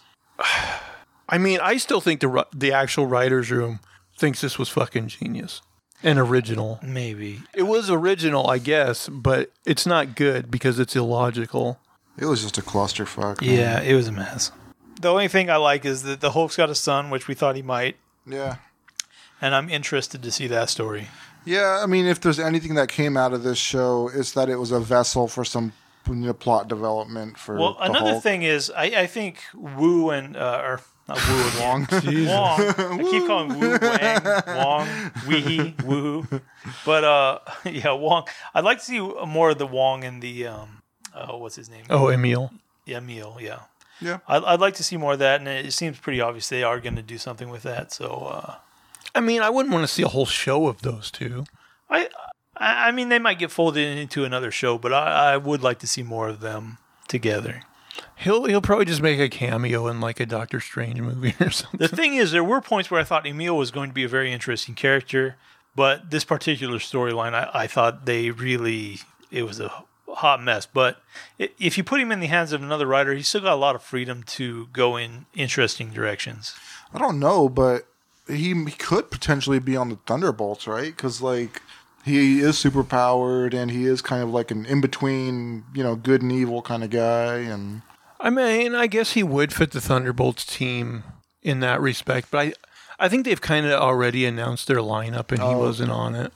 [SIGHS] I mean, I still think the the actual writers' room thinks this was fucking genius and original. Maybe It was original, I guess, but it's not good because it's illogical. It was just a clusterfuck. man. Yeah, it was a mess. The only thing I like is that the Hulk's got a son, which we thought he might, Yeah. and I'm interested to see that story. Yeah, I mean, if there's anything that came out of this show, it's that it was a vessel for some you know, plot development for. Well, the another Hulk. thing is, I, I think Wu and uh, or not Wu and [LAUGHS] Wong, Wong. I keep [LAUGHS] calling Wu Wang, Wong, Weehee, Woohoo, but uh, [LAUGHS] yeah, Wong. I'd like to see more of the Wong and the um, uh, what's his name? Oh, Emil. Yeah, Emil. Yeah, Yeah. I'd, I'd like to see more of that, and it seems pretty obvious they are going to do something with that. So. Uh, I mean, I wouldn't want to see a whole show of those two. I, I I mean, they might get folded into another show, but I, I would like to see more of them together. He'll he'll probably just make a cameo in like a Doctor Strange movie [LAUGHS] or something. The thing is, there were points where I thought Emil was going to be a very interesting character, but this particular storyline, I, I thought they really it was a hot mess. But if you put him in the hands of another writer, he's still got a lot of freedom to go in interesting directions. I don't know, but he, he could potentially be on the Thunderbolts, right? Because like he is super powered and he is kind of like an in between, you know, good and evil kind of guy. And I mean, I guess he would fit the Thunderbolts team in that respect, but I I think they've kind of already announced their lineup and he Oh, wasn't on it.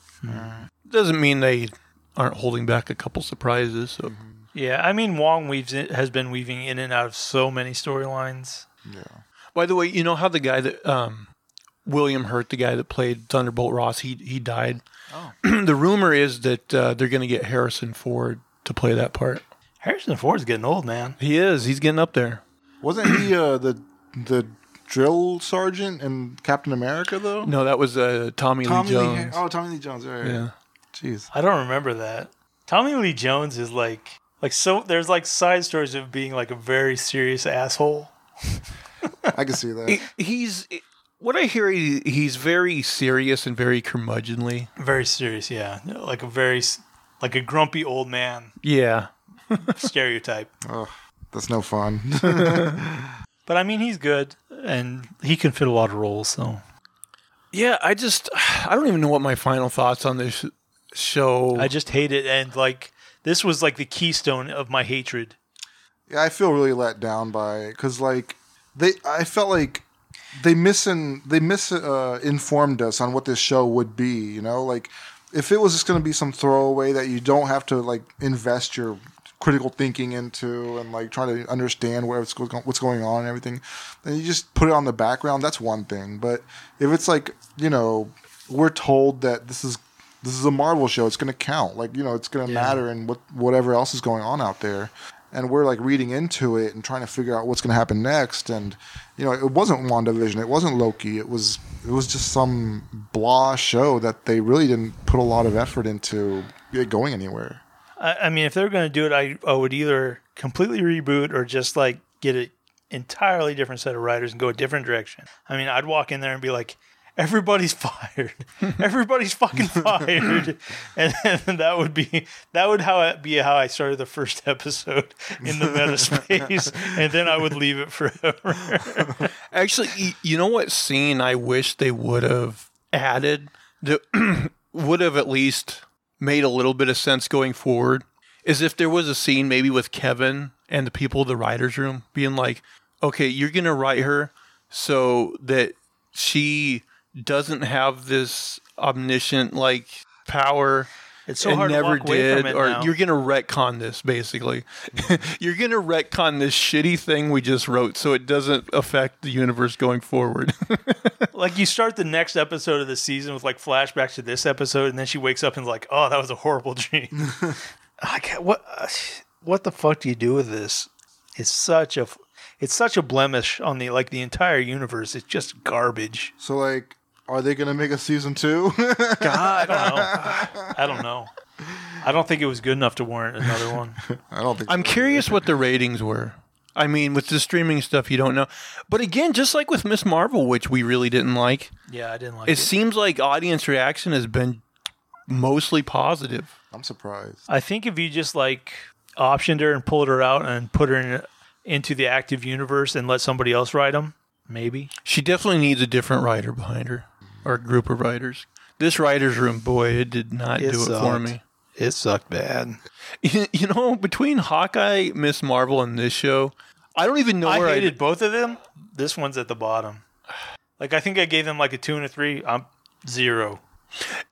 Doesn't mean they aren't holding back a couple surprises. So Yeah, I mean, Wong weaves in, has been weaving in and out of so many storylines. yeah, By the way, you know how the guy that um, William Hurt, the guy that played Thunderbolt Ross, he he died. [CLEARS THROAT] the rumor is that uh, they're going to get Harrison Ford to play that part. Harrison Ford's getting old, man. He is. He's getting up there. wasn't he uh, the the drill sergeant in Captain America though? No, that was uh, Tommy, Tommy Lee Lee. Jones. Oh, Tommy Lee Jones. Right. Yeah. Jeez. I don't remember that. Tommy Lee Jones is like like so. There's like side stories of being like a very serious asshole. [LAUGHS] I can see that. He- he's what I hear. He, he's very serious and very curmudgeonly. Very serious, yeah. Like a very like a grumpy old man Yeah. [LAUGHS] stereotype. oh, that's no fun. [LAUGHS] But I mean, he's good. And he can fit a lot of roles. So Yeah, I just I don't even know what my final thoughts on this show. I just hate it, and like this was like the keystone of my hatred. Yeah, I feel really let down by it because like they, I felt like they misin they mis uh, informed us on what this show would be. You know, like if it was just going to be some throwaway that you don't have to like invest your critical thinking into and like trying to understand what's go- what's going on and everything, then you just put it on the background. That's one thing. But if it's like you know we're told that this is this is a Marvel show, it's going to count. Like you know, it's going to matter in what whatever else is going on out there and we're like reading into it and trying to figure out what's going to happen next and you know it wasn't wandavision it wasn't loki it was it was just some blah show that they really didn't put a lot of effort into going anywhere I, I mean, if they're going to do it, I, I would either completely reboot or just like get an entirely different set of writers and go a different direction. I mean, I'd walk in there and be like, everybody's fired, [LAUGHS] everybody's fucking fired, [LAUGHS] and, then that would be that would how it be how I started the first episode in the meta space, [LAUGHS] and then I would leave it forever. Actually, you know what scene I wish they would have added that [CLEARS THROAT] would have at least made a little bit of sense going forward? Is if there was a scene maybe with Kevin and the people of the writers room being like, "Okay, you're going to write her so that she doesn't have this omniscient like power It's so and hard to never walk away did, from it or now. you're gonna retcon this basically. [LAUGHS] you're gonna retcon this shitty thing we just wrote, so it doesn't affect the universe going forward. [LAUGHS] like you start the next episode of the season with like flashbacks to this episode, and then she wakes up and is like, "Oh, that was a horrible dream." [LAUGHS] I can't, what uh, what the fuck do you do with this? It's such a it's such a blemish on the like the entire universe. It's just garbage. so like are they going to make a season two [LAUGHS] I don't know. I don't know. I don't think it was good enough to warrant another one. [LAUGHS] i don't think I'm so. curious what the ratings were. I mean, with the streaming stuff, you don't know. But again, just like with Miss Marvel, which we really didn't like, Yeah, I didn't like it it. seems like audience reaction has been mostly positive. i'm surprised I think if you just like optioned her and pulled her out and put her in, into the active universe and let somebody else write them, maybe. She definitely needs a different writer behind her, or group of writers. This writer's room, boy, it did not It do it for sucked. me. It sucked bad. [LAUGHS] You know, between Hawkeye, Miss Marvel, and this show, I don't even know I where I hated both of them. This one's at the bottom. Like I think I gave them like a two and a three. I'm zero.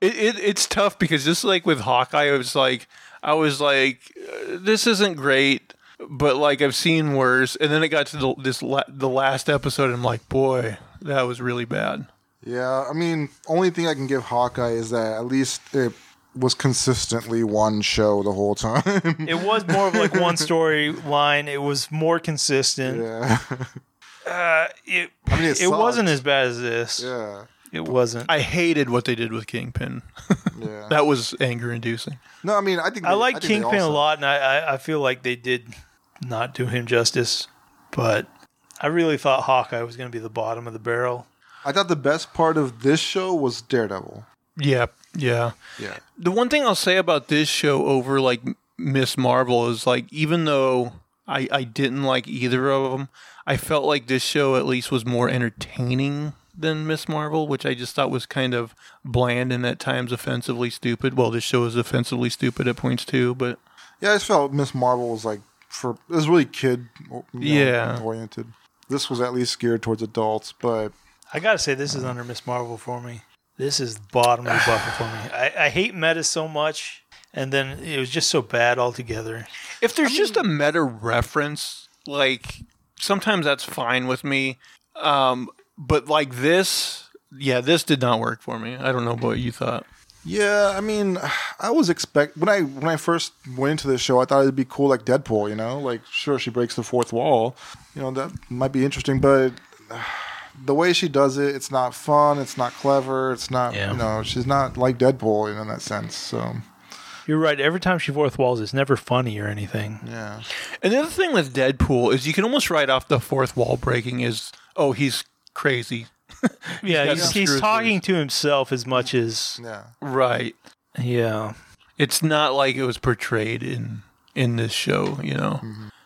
It, it it's tough because just like with Hawkeye, I was like, I was like, uh, this isn't great, but like I've seen worse. And then it got to the, this la- the last episode, and I'm like, boy, that was really bad. Yeah i mean only thing i can give hawkeye is that at least it was consistently one show the whole time It was more of like one storyline. It was more consistent. yeah [LAUGHS] Uh, it I mean, it it wasn't as bad as this. yeah It wasn't. I hated what they did with Kingpin. [LAUGHS] yeah that was anger inducing. no i mean i think I they- like think they Kingpin a lot, and I, I I feel like they did not do him justice. But I really thought Hawkeye was going to be the bottom of the barrel. I thought the best part of this show was Daredevil. Yeah, yeah. Yeah. The one thing I'll say about this show over like Miss Marvel is like even though I I didn't like either of them, I felt like this show at least was more entertaining than Miss Marvel, which I just thought was kind of bland and at times offensively stupid. Well, this show is offensively stupid at points too, but Yeah, I just felt Miss Marvel was like for it was really kid you know, Yeah. oriented. This was at least geared towards adults, but I gotta say, this is under Miss Marvel for me. This is bottom of the bucket for me. [SIGHS] I, I hate meta so much, and then it was just so bad altogether. if there's just a meta reference, like sometimes that's fine with me. Um, but like this, yeah, this did not work for me. I don't know what you thought. yeah, I mean, [SIGHS] I was expect when I when I first went into this show, I thought it'd be cool like Deadpool, you know, like sure she breaks the fourth wall, you know that might be interesting, but [SIGHS] the way she does it, it's not fun, it's not clever, it's not Yeah. you know she's not like Deadpool you know, in that sense. So You're right. Every time she fourth walls, it's never funny or anything. yeah, And the other thing with Deadpool is you can almost write off the fourth wall breaking as, oh, he's crazy. [LAUGHS] Yeah, he's, he's talking to himself as much as yeah. Right. yeah. It's not like it was portrayed in in this show, you know.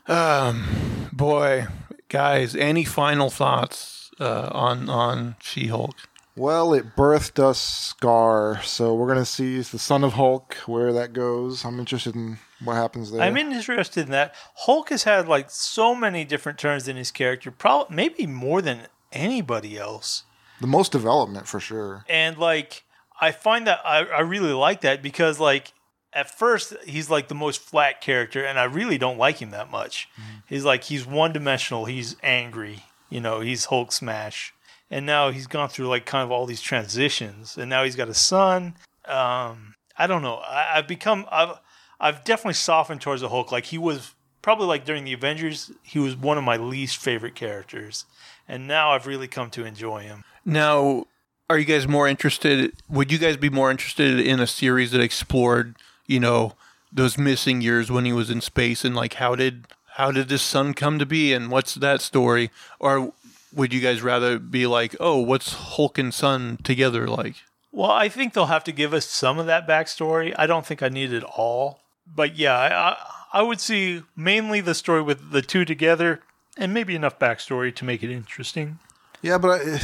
Um, boy, guys, any final thoughts uh, on on She Hulk? Well, it birthed us Scar, so we're gonna see the son of Hulk where that goes. I'm interested in what happens there. I'm interested in that. Hulk has had like so many different turns in his character, probably maybe more than anybody else. the most development for sure. And like, I find that I, I really like that because like at first he's like the most flat character, and I really don't like him that much. He's like he's one dimensional. He's angry. You know, he's Hulk smash. And now he's gone through like kind of all these transitions, and now he's got a son. Um, I don't know. I, I've become I've I've definitely softened towards the Hulk. Like he was probably like during the Avengers, he was one of my least favorite characters, and now I've really come to enjoy him. Now, are you guys more interested? Would you guys be more interested in a series that explored, you know, those missing years when he was in space and like how did how did this son come to be and what's that story? Or would you guys rather be like, oh, what's Hulk and son together like? Well, I think they'll have to give us some of that backstory. I don't think I need it all, but yeah, I, I, I would see mainly the story with the two together, and maybe enough backstory to make it interesting. Yeah, but I,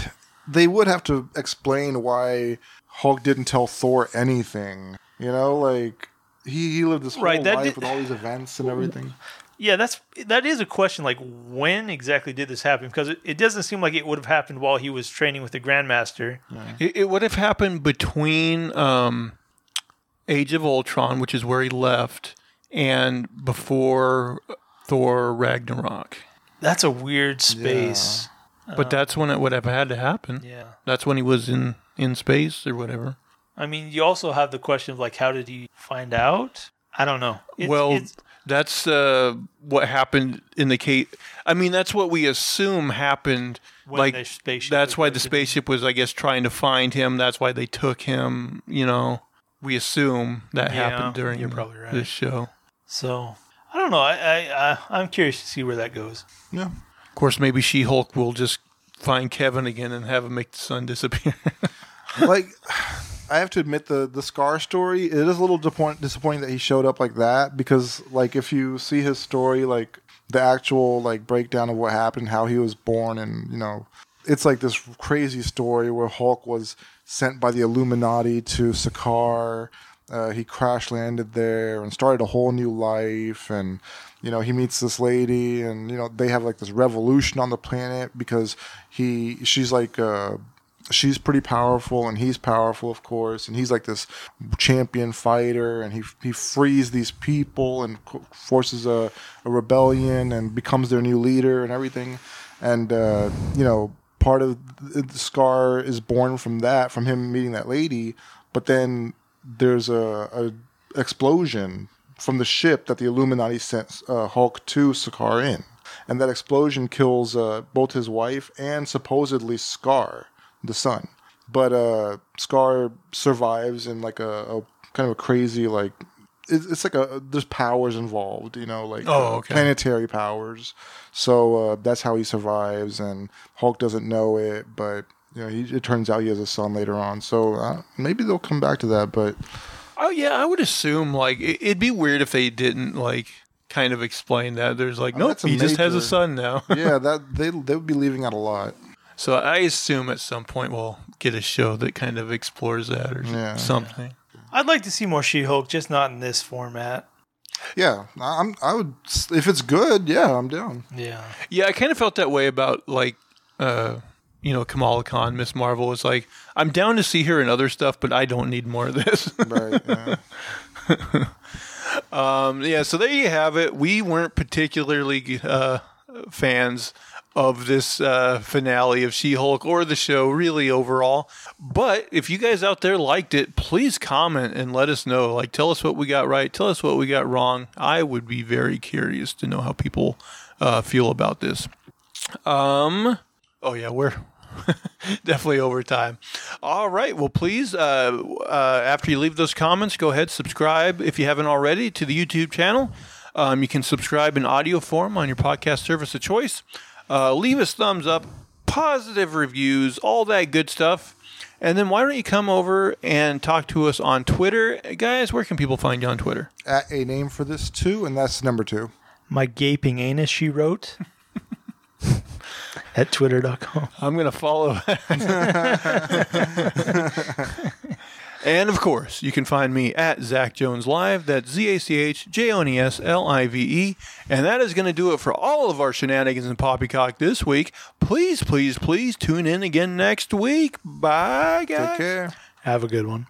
they would have to explain why Hulk didn't tell Thor anything. You know, like he, he lived this whole Right, that life did- with all these events and everything. Yeah, that's that is a question. Like, when exactly did this happen? Because it, it doesn't seem like it would have happened while he was training with the Grandmaster. It, it would have happened between um, Age of Ultron, which is where he left, and before Thor Ragnarok. That's a weird space. But that's when it would have had to happen. Yeah. That's when he was in in space or whatever. I mean, you also have the question of like, how did he find out? I don't know. It's- well, it's- that's uh, what happened in the case. I mean, that's what we assume happened. When like the that's why the spaceship was, I guess, trying to find him. That's why they took him. You know, we assume that Yeah, happened during you're probably right. this show. so I don't know. I, I, I I'm curious to see where that goes. Yeah. Of course, maybe She Hulk will just find Kevin again and have him make the son disappear. [LAUGHS] like I have to admit the the Scar story it is a little disappoint, disappointing that he showed up like that because like if you see his story like the actual like breakdown of what happened how he was born and you know it's like this crazy story where Hulk was sent by the Illuminati to Sakaar. Uh, he crash landed there and started a whole new life and you know he meets this lady and you know they have like this revolution on the planet because he she's like uh she's pretty powerful and he's powerful of course and he's like this champion fighter and he he frees these people and forces a, a rebellion and becomes their new leader and everything. And uh, you know part of the scar is born from that from him meeting that lady but then there's a, a explosion from the ship that the Illuminati sent uh, Hulk to Sakaar in, and that explosion kills uh, both his wife and supposedly Scar, the son. But uh, Scar survives in like a, a kind of a crazy like it's, it's like a there's powers involved, you know, like Oh, uh, okay. planetary powers. So uh, that's how he survives, and Hulk doesn't know it, but. You know, he, it turns out he has a son later on, so uh, maybe they'll come back to that. But oh yeah, I would assume like it, it'd be weird if they didn't like kind of explain that. There's like, Oh, nope, that's a he just has a son now. yeah, [LAUGHS] that they they would be leaving out a lot. So I assume at some point we'll get a show that kind of explores that or Yeah. something. I'd like to see more She-Hulk, just not in this format. Yeah, I'm. I would if it's good. Yeah, I'm down. Yeah. Yeah, I kind of felt that way about like, uh, you know, Kamala Khan, Miss Marvel was like, I'm down to see her in other stuff, but I don't need more of this. [LAUGHS] Right. Yeah. [LAUGHS] um, yeah, so there you have it. We weren't particularly uh, fans of this uh, finale of She-Hulk or the show, really overall. But if you guys out there liked it, please comment and let us know. Like, tell us what we got right, tell us what we got wrong. I would be very curious to know how people uh, feel about this. Um. Oh yeah, we're [LAUGHS] definitely over time. All right. Well, please, uh, uh, after you leave those comments, go ahead subscribe if you haven't already to the YouTube channel. Um, you can subscribe in audio form on your podcast service of choice. Uh, leave us thumbs up, positive reviews, all that good stuff. And then why don't you come over and talk to us on Twitter, guys? Where can people find you on Twitter? At a name for this too, and that's number two. My gaping anus, she wrote. [LAUGHS] at twitter.com. I'm going to follow. [LAUGHS] [LAUGHS] and of course, you can find me at Zach Jones Live. That's Z A C H J O N E S L I V E. And that is going to do it for all of our shenanigans and poppycock this week. Please, please, please tune in again next week. Bye, guys. Take care. Have a good one.